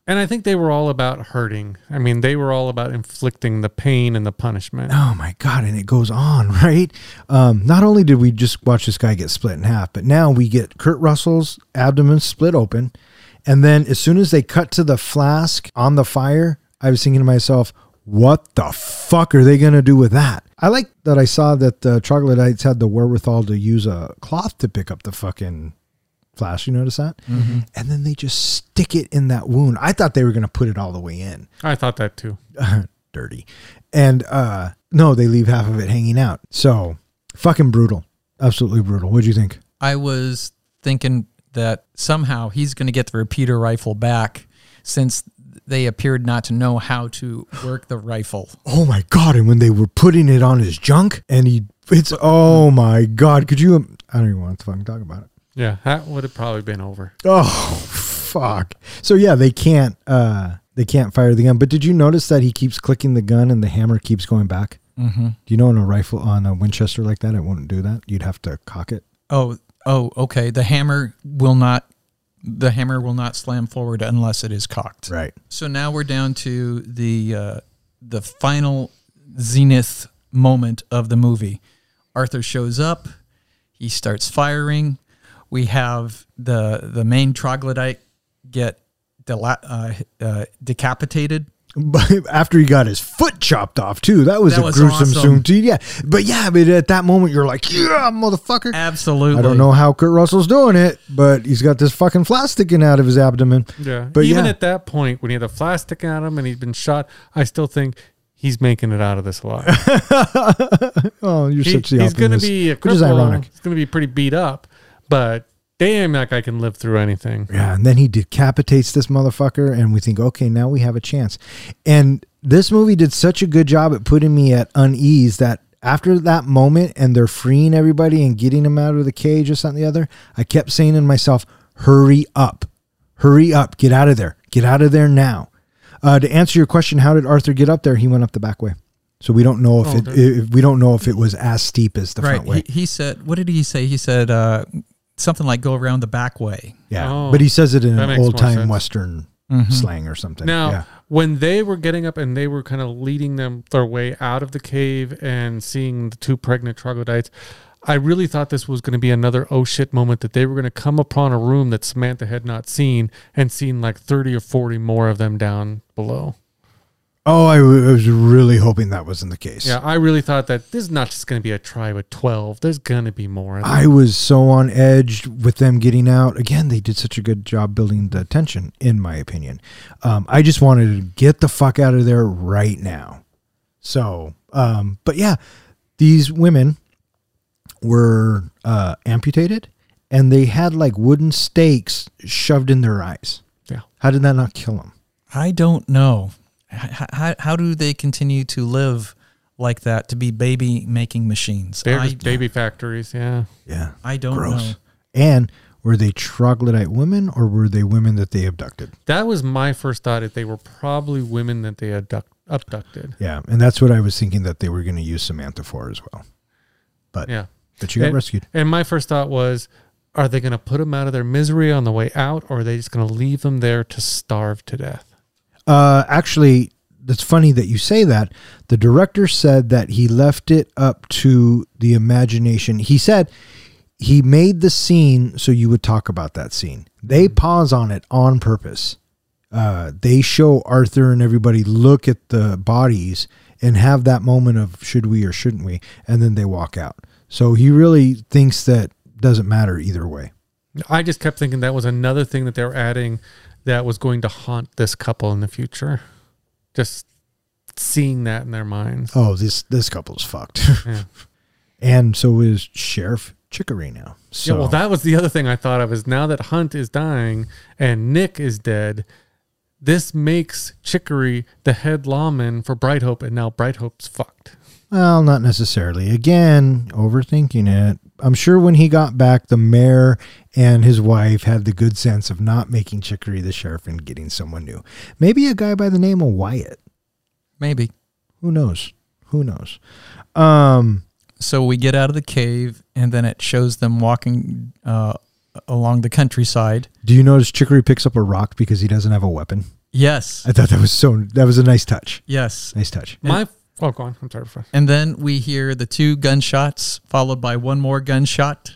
And I think they were all about hurting. I mean, they were all about inflicting the pain and the punishment. Oh my god! And it goes on, right? Um, not only did we just watch this guy get split in half, but now we get Kurt Russell's abdomen split open, and then as soon as they cut to the flask on the fire, I was thinking to myself, "What the fuck are they gonna do with that?" I like that I saw that the troglodytes had the wherewithal to use a cloth to pick up the fucking flash. You notice that? And then they just stick it in that wound. I thought they were gonna put it all the way in I thought that too. dirty. And uh no, they leave half of it hanging out. So fucking brutal. Absolutely brutal. What'd you think? I was thinking that somehow he's going to get the repeater rifle back since they appeared not to know how to work the rifle. Oh my god! And when they were putting it on his junk, and he, it's oh my god! Could you? I don't even want to fucking talk about it. Yeah, that would have probably been over. Oh fuck! So yeah, they can't. uh They can't fire the gun. But did you notice that he keeps clicking the gun and the hammer keeps going back? Mm-hmm. Do you know on a rifle on a Winchester like that, it wouldn't do that. You'd have to cock it. Oh, oh, okay. The hammer will not. The hammer will not slam forward unless it is cocked. Right. So now we're down to the uh, the final zenith moment of the movie. Arthur shows up. He starts firing. We have the the main troglodyte get dela- uh, uh, decapitated. But after he got his foot chopped off too, that was That a was gruesome awesome. scene too. Yeah, but yeah, but at that moment you're like, yeah, motherfucker. Absolutely. I don't know how Kurt Russell's doing it, but he's got this fucking flask sticking out of his abdomen. Yeah. But Even yeah. at that point, when he had the flash sticking at him and he'd been shot, I still think he's making it out of this alive. Oh, you're He- such the he's going to be a which is cripple. ironic. He's going to be pretty beat up, but damn, that guy can live through anything. Yeah, and then he decapitates this motherfucker, and we think, okay, now we have a chance. And this movie did such a good job at putting me at unease that after that moment and they're freeing everybody and getting them out of the cage or something the other, I kept saying to myself, hurry up, hurry up, get out of there, get out of there now. Uh, to answer your question, how did Arthur get up there? He went up the back way. So we don't know if Oh, it, did- if we don't know if it was as steep as the right. front way. He, he said, what did he say? He said uh, something like go around the back way. yeah, Oh, but he says it in an old time sense. Western Mhm. slang or something. Now, yeah. when they were getting up and they were kind of leading them their way out of the cave and seeing the two pregnant troglodytes, I really thought this was going to be another oh shit moment that they were going to come upon a room that Samantha had not seen and seen like 30 or 40 more of them down below. Oh, I, w- I was really hoping that wasn't the case. Yeah, I really thought that this is not just going to be a tribe with 12. There's going to be more. I was so on edge with them getting out. Again, they did such a good job building the tension, in my opinion. Um, I just wanted to get the fuck out of there right now. So, um, but yeah, these women were uh, amputated and they had like wooden stakes shoved in their eyes. Yeah. How did that not kill them? I don't know. H- how, how do they continue to live like that to be baby making machines? They're I, just baby factories. Yeah. Yeah. I don't Gross. know. And were they troglodyte women or were they women that they abducted? That was my first thought. That they were probably women that they abduct, abducted. Yeah, and that's what I was thinking that they were going to use Samantha for as well. But Yeah. but she got And- rescued. And my first thought was, are they going to put them out of their misery on the way out, or are they just going to leave them there to starve to death? Uh, actually, it's funny that you say that. The director said that he left it up to the imagination. He said he made the scene so you would talk about that scene. They pause on it on purpose. Uh, they show Arthur and everybody look at the bodies and have that moment of should we or shouldn't we, and then they walk out. So he really thinks that doesn't matter either way. I just kept thinking that was another thing that they were adding that was going to haunt this couple in the future. Just seeing that in their minds. Oh, this this couple's fucked. Yeah. and so is Sheriff Chicory now. So yeah, well, that was the other thing I thought of is now that Hunt is dying and Nick is dead, this makes Chicory the head lawman for Bright Hope, and now Bright Hope's fucked. well, not necessarily. Again, overthinking it. I'm sure when he got back, the mayor and his wife had the good sense of not making Chicory the sheriff and getting someone new. Maybe a guy by the name of Wyatt. Maybe. Who knows? Who knows? Um, So we get out of the cave, and then it shows them walking uh, along the countryside. do you notice Chicory picks up a rock because he doesn't have a weapon? Yes. I thought that was so. That was a nice touch. Yes. Nice touch. My oh, go on. I'm sorry. For, And then we hear the two gunshots, followed by one more gunshot.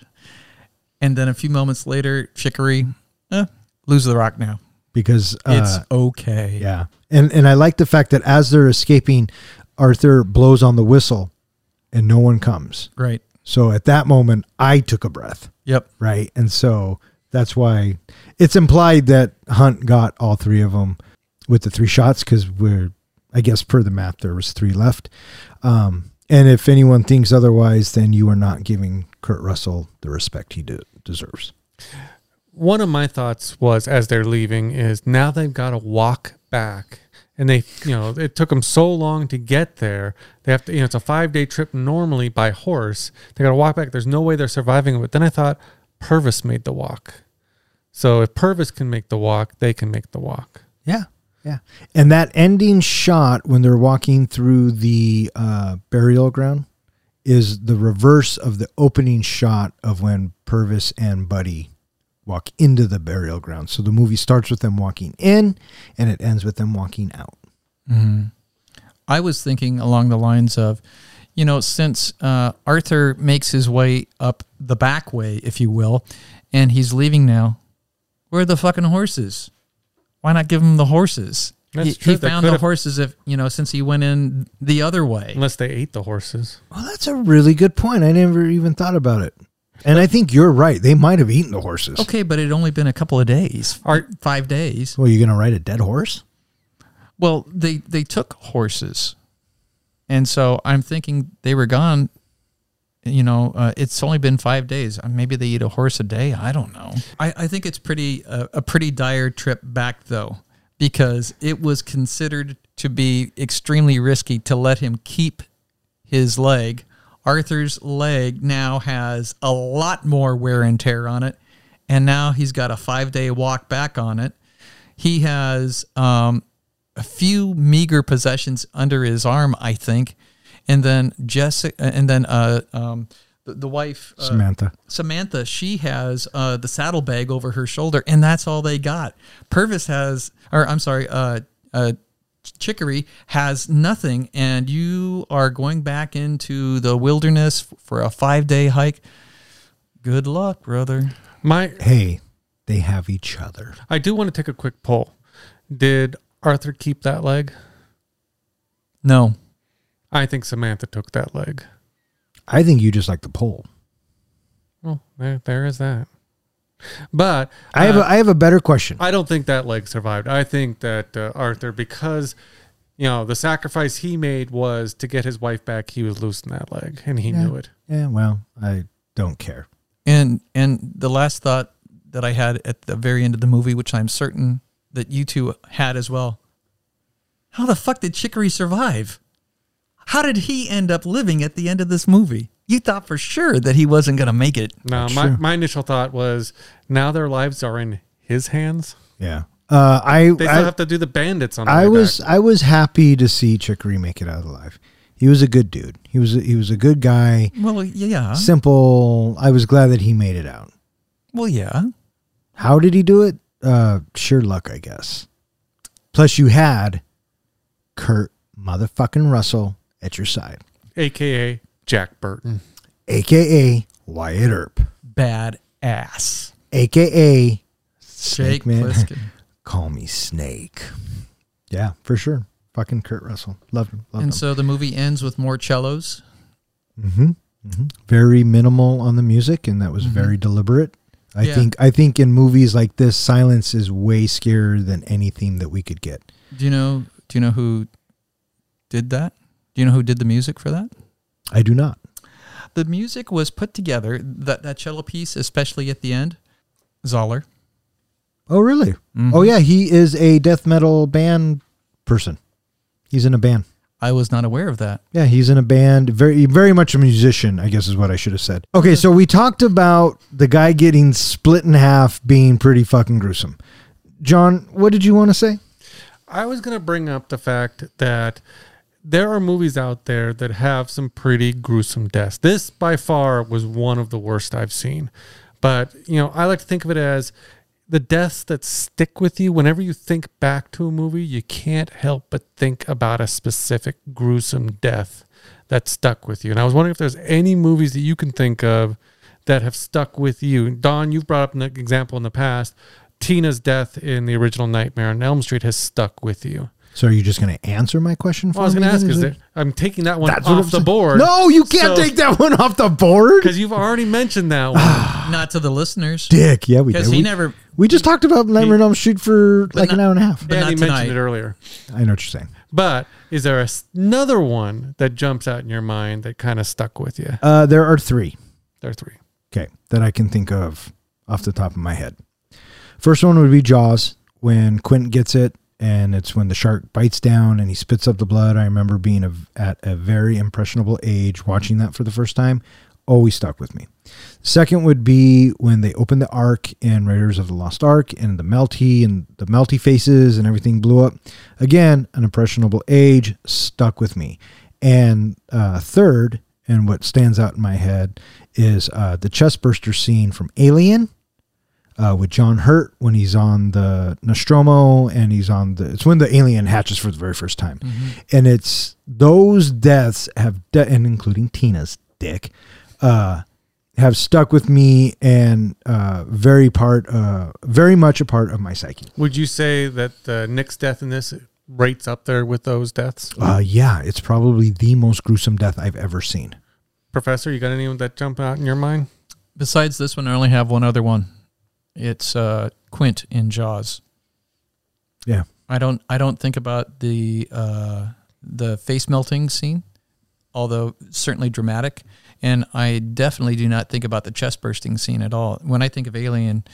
And then a few moments later, Chicory, eh, lose the rock now. Because It's uh, okay. Yeah. And and I like the fact that as they're escaping, Arthur blows on the whistle and no one comes. Right. So at that moment I took a breath, Yep. right? And so that's why it's implied that Hunt got all three of them with the three shots cuz we're I guess per the math there was 3 left. Um and if anyone thinks otherwise then you are not giving Kurt Russell the respect he de- deserves. one of my thoughts was as they're leaving is now they've got to walk back and they you know it took them so long to get there they have to you know it's a five day trip normally by horse they got to walk back there's no way they're surviving it but then i thought purvis made the walk so if purvis can make the walk they can make the walk Yeah. Yeah. And that ending shot when they're walking through the uh, burial ground is the reverse of the opening shot of when Purvis and Buddy walk into the burial ground. So the movie starts with them walking in and it ends with them walking out. I was thinking along the lines of, you know, since uh, Arthur makes his way up the back way, if you will, and he's leaving now, where are the fucking horses? Why not give him the horses? That's he, true. he found the horses if you know since he went in the other way. unless they ate the horses Well, that's a really good point. I never even thought about it. And I think you're right. They might have eaten the horses. Okay, but it only been a couple of days, Are- five days. Well, you're going to ride a dead horse? Well, they they took horses, and so I'm thinking they were gone You know, uh, it's only been five days. Uh, Maybe they eat a horse a day. I don't know. I, I think it's pretty uh, a pretty dire trip back though, because it was considered to be extremely risky to let him keep his leg. Arthur's leg now has a lot more wear and tear on it, and now he's got a five day walk back on it. He has um, a few meager possessions under his arm, I think, and then Jessica, and then uh, um, the, the wife uh, Samantha. Samantha, she has uh, the saddlebag over her shoulder, and that's all they got. Purvis has, or I'm sorry, uh, uh, Chicory has nothing, and you are going back into the wilderness for a five day hike. Good luck, brother. My Hey, they have each other. I do want to take a quick poll. Did Arthur keep that leg? No, I think Samantha took that leg. I think you just like the pole. Well, there, there is that. But I have uh, a, I have a better question. I don't think that leg survived. I think that uh, Arthur, because you know the sacrifice he made was to get his wife back, he was losing that leg, and he Yeah. knew it. yeah, well, I don't care. and and the last thought that I had at the very end of the movie, which I'm certain that you two had as well. How the fuck did Chicory survive? How did he end up living at the end of this movie? You thought for sure that he wasn't going to make it. No, my, my initial thought was now their lives are in his hands. Yeah. Uh, I They still I, have to do the bandits on. The I way was back. I was happy to see Chicory make it out alive. He was a good dude. He was a, he was a good guy. Well, yeah. Simple. I was glad that he made it out. Well, yeah. How did he do it? Uh, sheer luck, I guess. Plus, you had Kurt motherfucking Russell at your side, AKA Jack Burton. aka Wyatt Earp, Bad ass. aka Snake Jake Man. Plissken. Call me Snake. Yeah, for sure. Fucking Kurt Russell. Loved him. Loved and him. so the movie ends with more cellos. hmm Very minimal on the music, and that was Mhm. very deliberate. I Yeah. think I think in movies like this, silence is way scarier than any theme that we could get. Do you know? Do you know who did that? Do you know who did the music for that? I do not. The music was put together. That that cello piece, especially at the end, Zahler. Oh, really? Mhm. Oh, yeah. He is a death metal band person. He's in a band. I was not aware of that. Yeah, he's in a band. Very, very much a musician. I guess is what I should have said. Okay, so we talked about the guy getting split in half being pretty fucking gruesome. John, what did you want to say? I was going to bring up the fact that there are movies out there that have some pretty gruesome deaths. This, by far, was one of the worst I've seen. But, you know, I like to think of it as the deaths that stick with you. Whenever you think back to a movie, you can't help but think about a specific gruesome death that stuck with you. And I was wondering if there's any movies that you can think of that have stuck with you. Don, you've brought up an example in the past. Tina's death in the original Nightmare on Elm Street has stuck with you. So are you just going to answer my question for Well, I was going to ask then? is it- there, I'm taking that one That's off the saying. board. No, you can't So- take that one off the board. because you've already mentioned that one. Not to the listeners, Dick, yeah, we did. because he We, never. we just talked about Nightmare on Elm Street for like an hour and a half. but yeah, not he tonight. mentioned it earlier. I know what you're saying. But is there a s another one that jumps out in your mind that kind of stuck with you? Uh, there are three. There are three. Okay, that I can think of off the top of my head. First one would be Jaws when Quentin gets it, and it's when the shark bites down and he spits up the blood. I remember being a, at a very impressionable age watching that for the first time. Always stuck with me. Second would be when they opened the Ark in Raiders of the Lost Ark and the melty and the melty faces and everything blew up. Again, an impressionable age stuck with me. And uh, third, and what stands out in my head is uh, the chestburster scene from Alien uh, with John Hurt when he's on the Nostromo and he's on the. It's when the alien hatches for the very first time, and it's those deaths have de- and including Tina's dick, uh, have stuck with me and uh, very part, uh, very much a part of my psyche. Would you say that uh, Nick's death in this rates up there with those deaths? Uh, yeah, it's probably the most gruesome death I've ever seen. Professor, you got any that jump out in your mind? Besides this one, I only have one other one. It's uh, Quint in Jaws. Yeah. I don't. I don't think about the uh, the face melting scene, although certainly dramatic. And I definitely do not think about the chest bursting scene at all. When I think of Alien,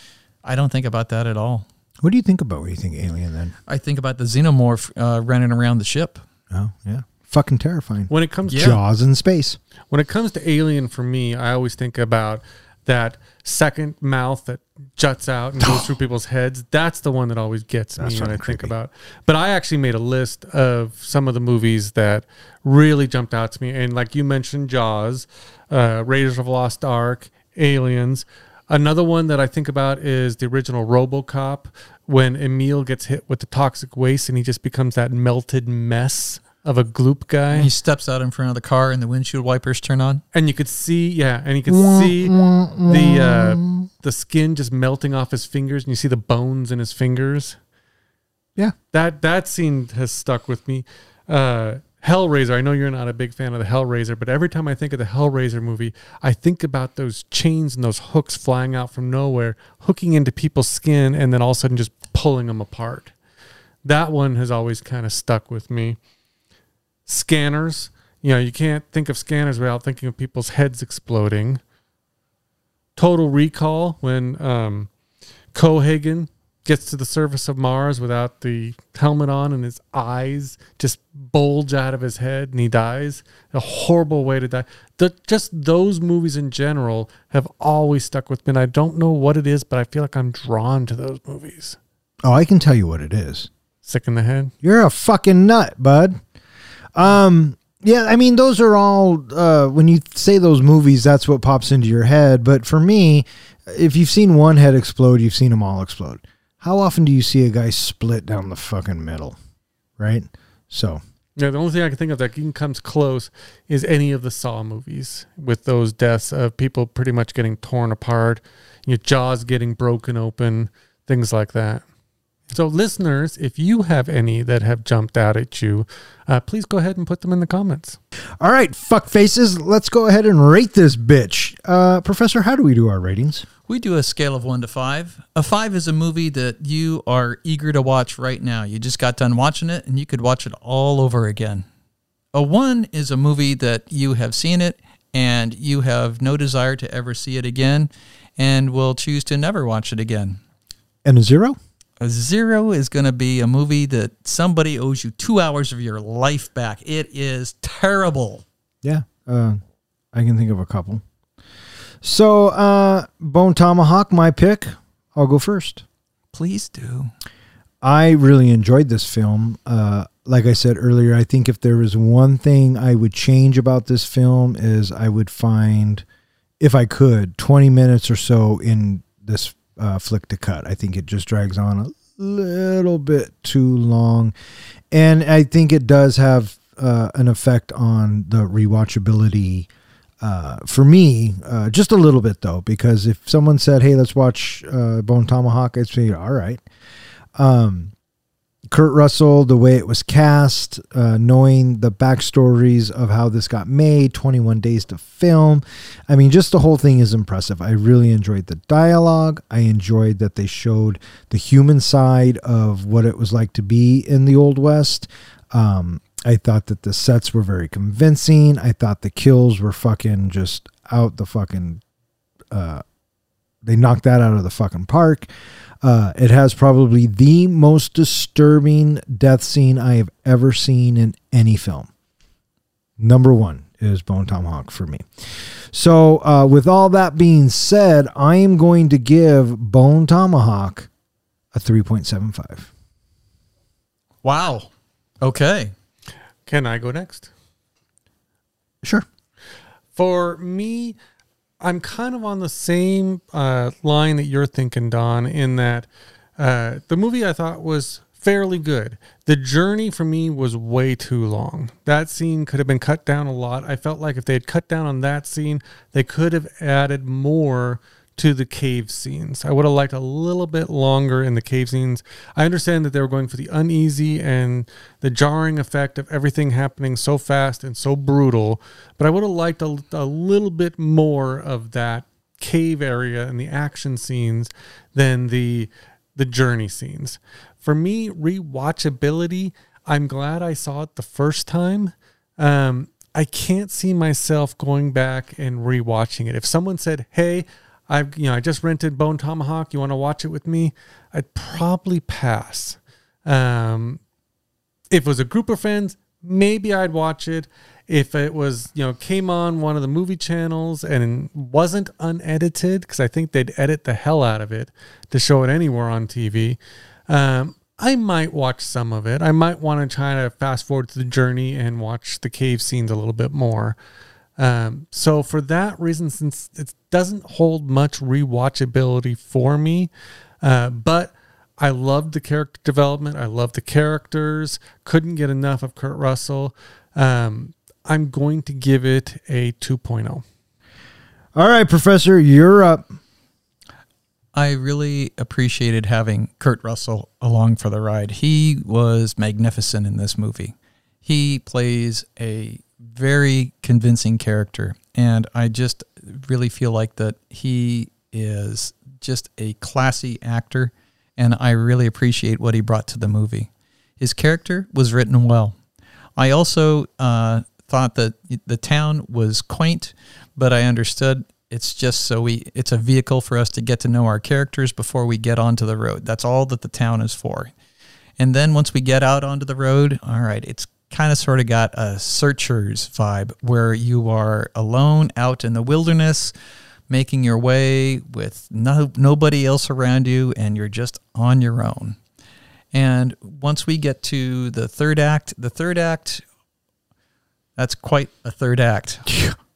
I don't think about that at all. What do you think about when you think Alien then? I think about the xenomorph uh, running around the ship. Oh, yeah. Fucking terrifying. When it comes Yeah. Jaws in space. when it comes to Alien, for me, I always think about that second mouth that juts out and goes through people's heads. That's the one that always gets That's me when I fucking think about. But I actually made a list of some of the movies that really jumped out to me, and like you mentioned, Jaws, uh, Raiders of the Lost Ark, Aliens. Another one that I think about is the original RoboCop when Emil gets hit with the toxic waste and he just becomes that melted mess of a gloop guy. And he steps out in front of the car and the windshield wipers turn on. and you could see yeah and you could see the uh the skin just melting off his fingers and you see the bones in his fingers Yeah. that that scene has stuck with me uh hellraiser i know you're not a big fan of the hellraiser but every time i think of the hellraiser movie i think about those chains and those hooks flying out from nowhere hooking into people's skin and then all of a sudden just pulling them apart that one has always kind of stuck with me scanners. You know, you can't think of scanners without thinking of people's heads exploding. Total Recall when um, Cohaagen gets to the surface of Mars without the helmet on and his eyes just bulge out of his head and he dies. A horrible way to die. The, just those movies in general have always stuck with me. And I don't know what it is, but I feel like I'm drawn to those movies. Oh, I can tell you what it is. Sick in the head. You're a fucking nut, bud. Um, yeah, I mean, those are all, uh, when you say those movies, that's what pops into your head. But for me, if you've seen one head explode, you've seen them all explode. How often do you see a guy split down the fucking middle? Right? So, Yeah, the only thing I can think of that comes close is any of the Saw movies with those deaths of people pretty much getting torn apart, your jaws getting broken open, things like that. So, listeners, if you have any that have jumped out at you, uh, please go ahead and put them in the comments. all right, fuck faces, let's go ahead and rate this bitch. Uh, Professor, how do we do our ratings? We do a scale of one to five. A five is a movie that you are eager to watch right now. You just got done watching it and you could watch it all over again. A one is a movie that you have seen it and you have no desire to ever see it again and will choose to never watch it again. And a zero? A zero is going to be a movie that somebody owes you two hours of your life back. It is terrible. Yeah, uh, I can think of a couple. So, uh, Bone Tomahawk, my pick. I'll go first. Please do. I really enjoyed this film. Uh, like I said earlier, I think if there was one thing I would change about this film is I would find, if I could, 20 minutes or so in this uh, flick to cut. I think it just drags on a little bit too long. And I think it does have uh, an effect on the rewatchability uh, for me, uh, just a little bit though, because if someone said, "Hey, let's watch uh, Bone Tomahawk," I'd say, "All right." Um, Kurt Russell, the way it was cast, uh, knowing the backstories of how this got made, 21 days to film. I mean, just the whole thing is impressive. I really enjoyed the dialogue. I enjoyed that they showed the human side of what it was like to be in the Old West. Um, I thought that the sets were very convincing. I thought the kills were fucking just out the fucking. Uh, they knocked that out of the fucking park. Uh, it has probably the most disturbing death scene I have ever seen in any film. Number one is Bone Tomahawk for me. So, uh, with all that being said, I am going to give Bone Tomahawk a 3.75. Wow. Okay. Can I go next? Sure. For me, I'm kind of on the same uh, line that you're thinking, Don, in that uh, the movie I thought was fairly good. The journey for me was way too long. That scene could have been cut down a lot. I felt like if they had cut down on that scene, they could have added more to the cave scenes. I would have liked a little bit longer in the cave scenes. I understand that they were going for the uneasy and the jarring effect of everything happening so fast and so brutal, but I would have liked a, a little bit more of that cave area and the action scenes than the the journey scenes. For me, rewatchability, I'm glad I saw it the first time. Um, I can't see myself going back and rewatching it. If someone said, "Hey, I've you know I just rented Bone Tomahawk. You want to watch it with me?" I'd probably pass. Um, if it was a group of friends, maybe I'd watch it. If it was you know came on one of the movie channels and wasn't unedited, because I think they'd edit the hell out of it to show it anywhere on TV. Um, I might watch some of it. I might want to try to fast forward to the journey and watch the cave scenes a little bit more. Um, so for that reason, since it doesn't hold much rewatchability for me, uh, but I loved the character development. I love the characters. Couldn't get enough of Kurt Russell. Um, I'm going to give it a 2.0. All right, Professor, you're up. I really appreciated having Kurt Russell along for the ride. He was magnificent in this movie. He plays a very convincing character, and I just really feel like that he is just a classy actor, and I really appreciate what he brought to the movie. His character was written well. I also uh, thought that the town was quaint, but I understood it's just so we it's a vehicle for us to get to know our characters before we get onto the road. That's all that the town is for. And then once we get out onto the road, all right, it's kind of sort of got a searchers vibe where you are alone out in the wilderness making your way with no, nobody else around you and you're just on your own. And once we get to the third act, the third act that's quite a third act.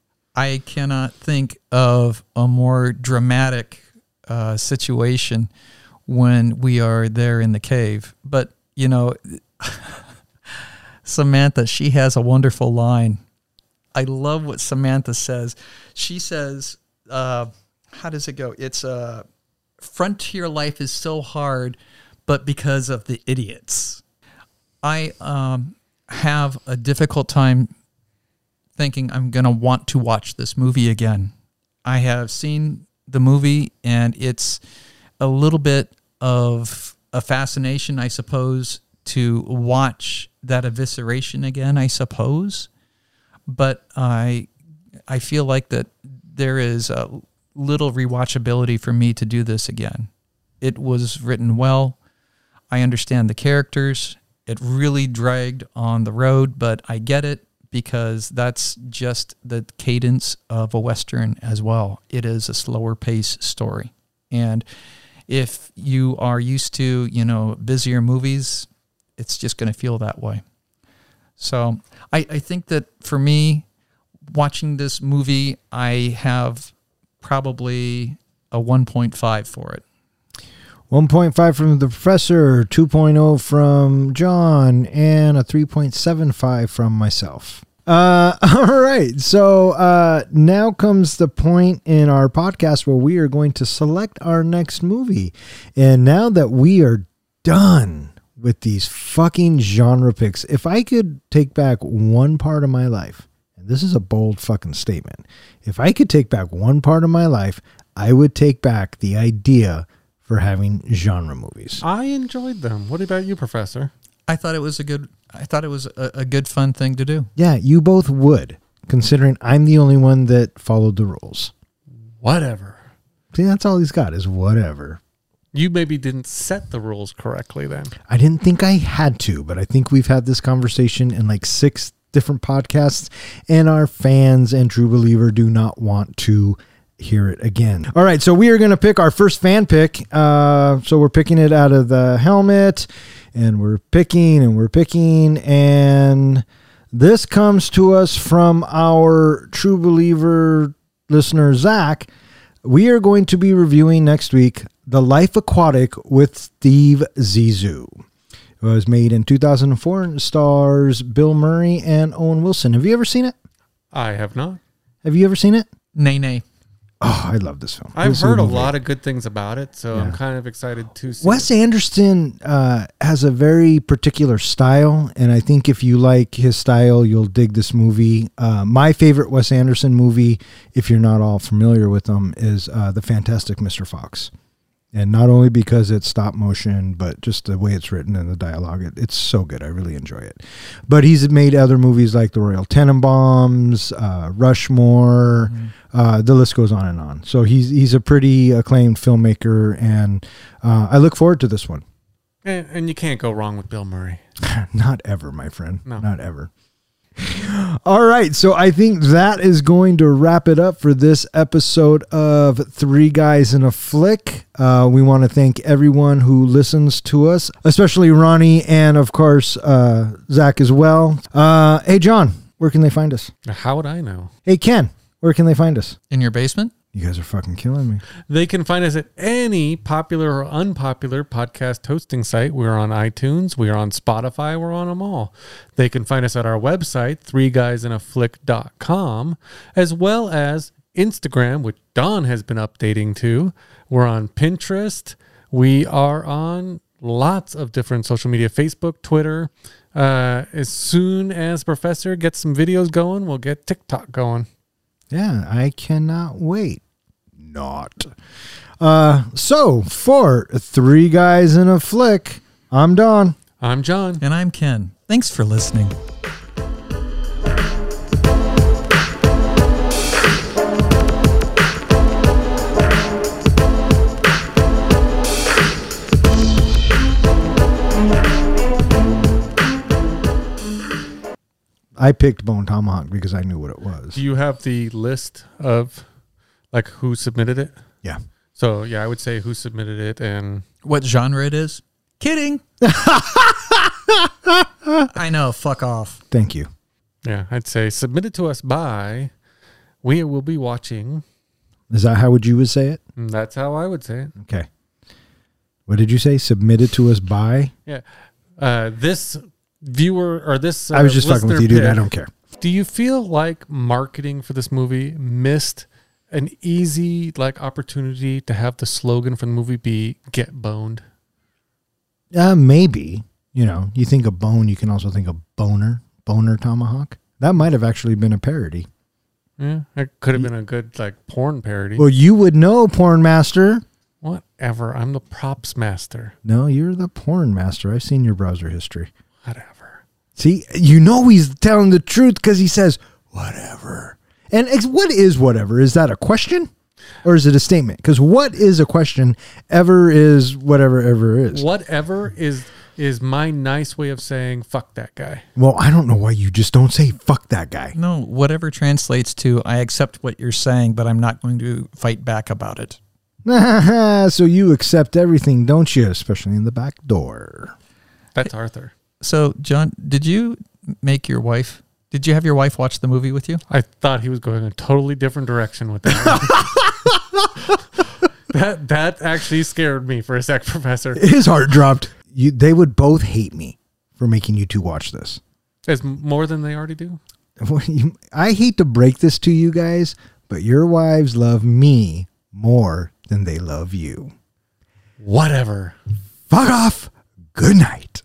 I cannot think of a more dramatic uh, situation when we are there in the cave. But, you know, Samantha, she has a wonderful line. I love what Samantha says. She says, uh, how does it go? It's uh, frontier life is so hard, but because of the idiots. I um, have a difficult time thinking I'm going to want to watch this movie again. I have seen the movie and it's a little bit of a fascination, I suppose, to watch that evisceration again, I suppose. But I I feel like that there is little rewatchability for me to do this again. It was written well. I understand the characters. It really dragged on the road, but I get it because that's just the cadence of a Western as well. It is a slower pace story. And if you are used to, you know, busier movies, it's just going to feel that way. So I, I think that for me, watching this movie, I have probably a 1.5 for it. 1.5 from the professor, 2.0 from John, and a 3.75 from myself. Uh, all right. So uh, now comes the point in our podcast where we are going to select our next movie. And now that we are done with these fucking genre picks, if I could take back one part of my life, and this is a bold fucking statement, if I could take back one part of my life, I would take back the idea for having genre movies. I enjoyed them. What about you, Professor? I thought it was a good. I thought it was a, a good, fun thing to do. Yeah, you both would, considering I'm the only one that followed the rules. Whatever. See, that's all he's got is whatever. You maybe didn't set the rules correctly then. I didn't think I had to, but I think we've had this conversation in like six different podcasts, and our fans and True Believer do not want to hear it again. All right, so we are going to pick our first fan pick. Uh, so we're picking it out of the helmet, and we're picking and we're picking, and this comes to us from our True Believer listener Zach. We are going to be reviewing next week The Life Aquatic with Steve Zissou. It was made in 2004 and stars Bill Murray and Owen Wilson. Have you ever seen it? I have not. Have you ever seen it? Nay, nay. Oh, I love this film. I've This heard a movie. lot of good things about it, so I'm kind of excited to see. It. Wes it. Anderson uh, has a very particular style, and I think if you like his style, you'll dig this movie. Uh, my favorite Wes Anderson movie, if you're not all familiar with them, is uh, The Fantastic Mr. Fox. And not only because it's stop motion, but just the way it's written and the dialogue, it, it's so good. I really enjoy it. But he's made other movies like The Royal Tenenbaums, uh, Rushmore. Uh, the list goes on and on. So he's he's a pretty acclaimed filmmaker, and uh, I look forward to this one. And, and you can't go wrong with Bill Murray. Not ever, my friend. No. Not ever. All right, so I think that is going to wrap it up for this episode of Three Guys in a Flick. Uh, we want to thank everyone who listens to us, especially Ronnie and, of course, uh, Zach as well. Uh, hey, John, where can they find us? How would I know? Hey, Ken, where can they find us? In your basement? You guys are fucking killing me. They can find us at any popular or unpopular podcast hosting site. We're on iTunes, we're on Spotify, we're on them all. They can find us at our website, three guys in a threeguysinaFlick.com, as well as Instagram, which Don has been updating to. We're on Pinterest. We are on lots of different social media Facebook, Twitter. Uh, as soon as Professor gets some videos going, we'll get TikTok going. Yeah, I cannot wait. Not. Uh, so for Three Guys in a Flick, I'm Don. I'm John. And I'm Ken. Thanks for listening. I picked Bone Tomahawk because I knew what it was. Do you have the list of like who submitted it? Yeah. So yeah, I would say who submitted it and What genre it is? Kidding. I know. Fuck off. Thank you. yeah, I'd say submitted to us by we will be watching. Is that how would you would say it? That's how I would say it. Okay. What did you say? Submitted to us by? Yeah. Uh, this viewer or this uh, I was just fucking with you, dude. I don't care. Do you feel like marketing for this movie missed an easy like opportunity to have the slogan for the movie be "Get boned"? Uh, maybe. You know, you think of bone, you can also think of boner, boner tomahawk. That might have actually been a parody. Yeah, it could have been a good like porn parody. Well, you would know, porn master. Whatever. I'm the props master. No, you're the porn master. I've seen your browser history. Whatever. See, you know he's telling the truth because he says whatever. And ex- what is whatever? Is that a question or is it a statement? Because what is a question ever is whatever ever is. Whatever is is my nice way of saying fuck that guy. Well, I don't know why you just don't say fuck that guy. No, whatever translates to I accept what you're saying, but I'm not going to fight back about it. so you accept everything, don't you? Especially in the back door. That's Arthur. So, John, did you make your wife? Did you have your wife watch the movie with you? I thought he was going a totally different direction with that. that that actually scared me for a sec, Professor. His heart dropped. You, they would both hate me for making you two watch this. Is more than they already do. I hate to break this to you guys, but your wives love me more than they love you. Whatever. Fuck off. Good night.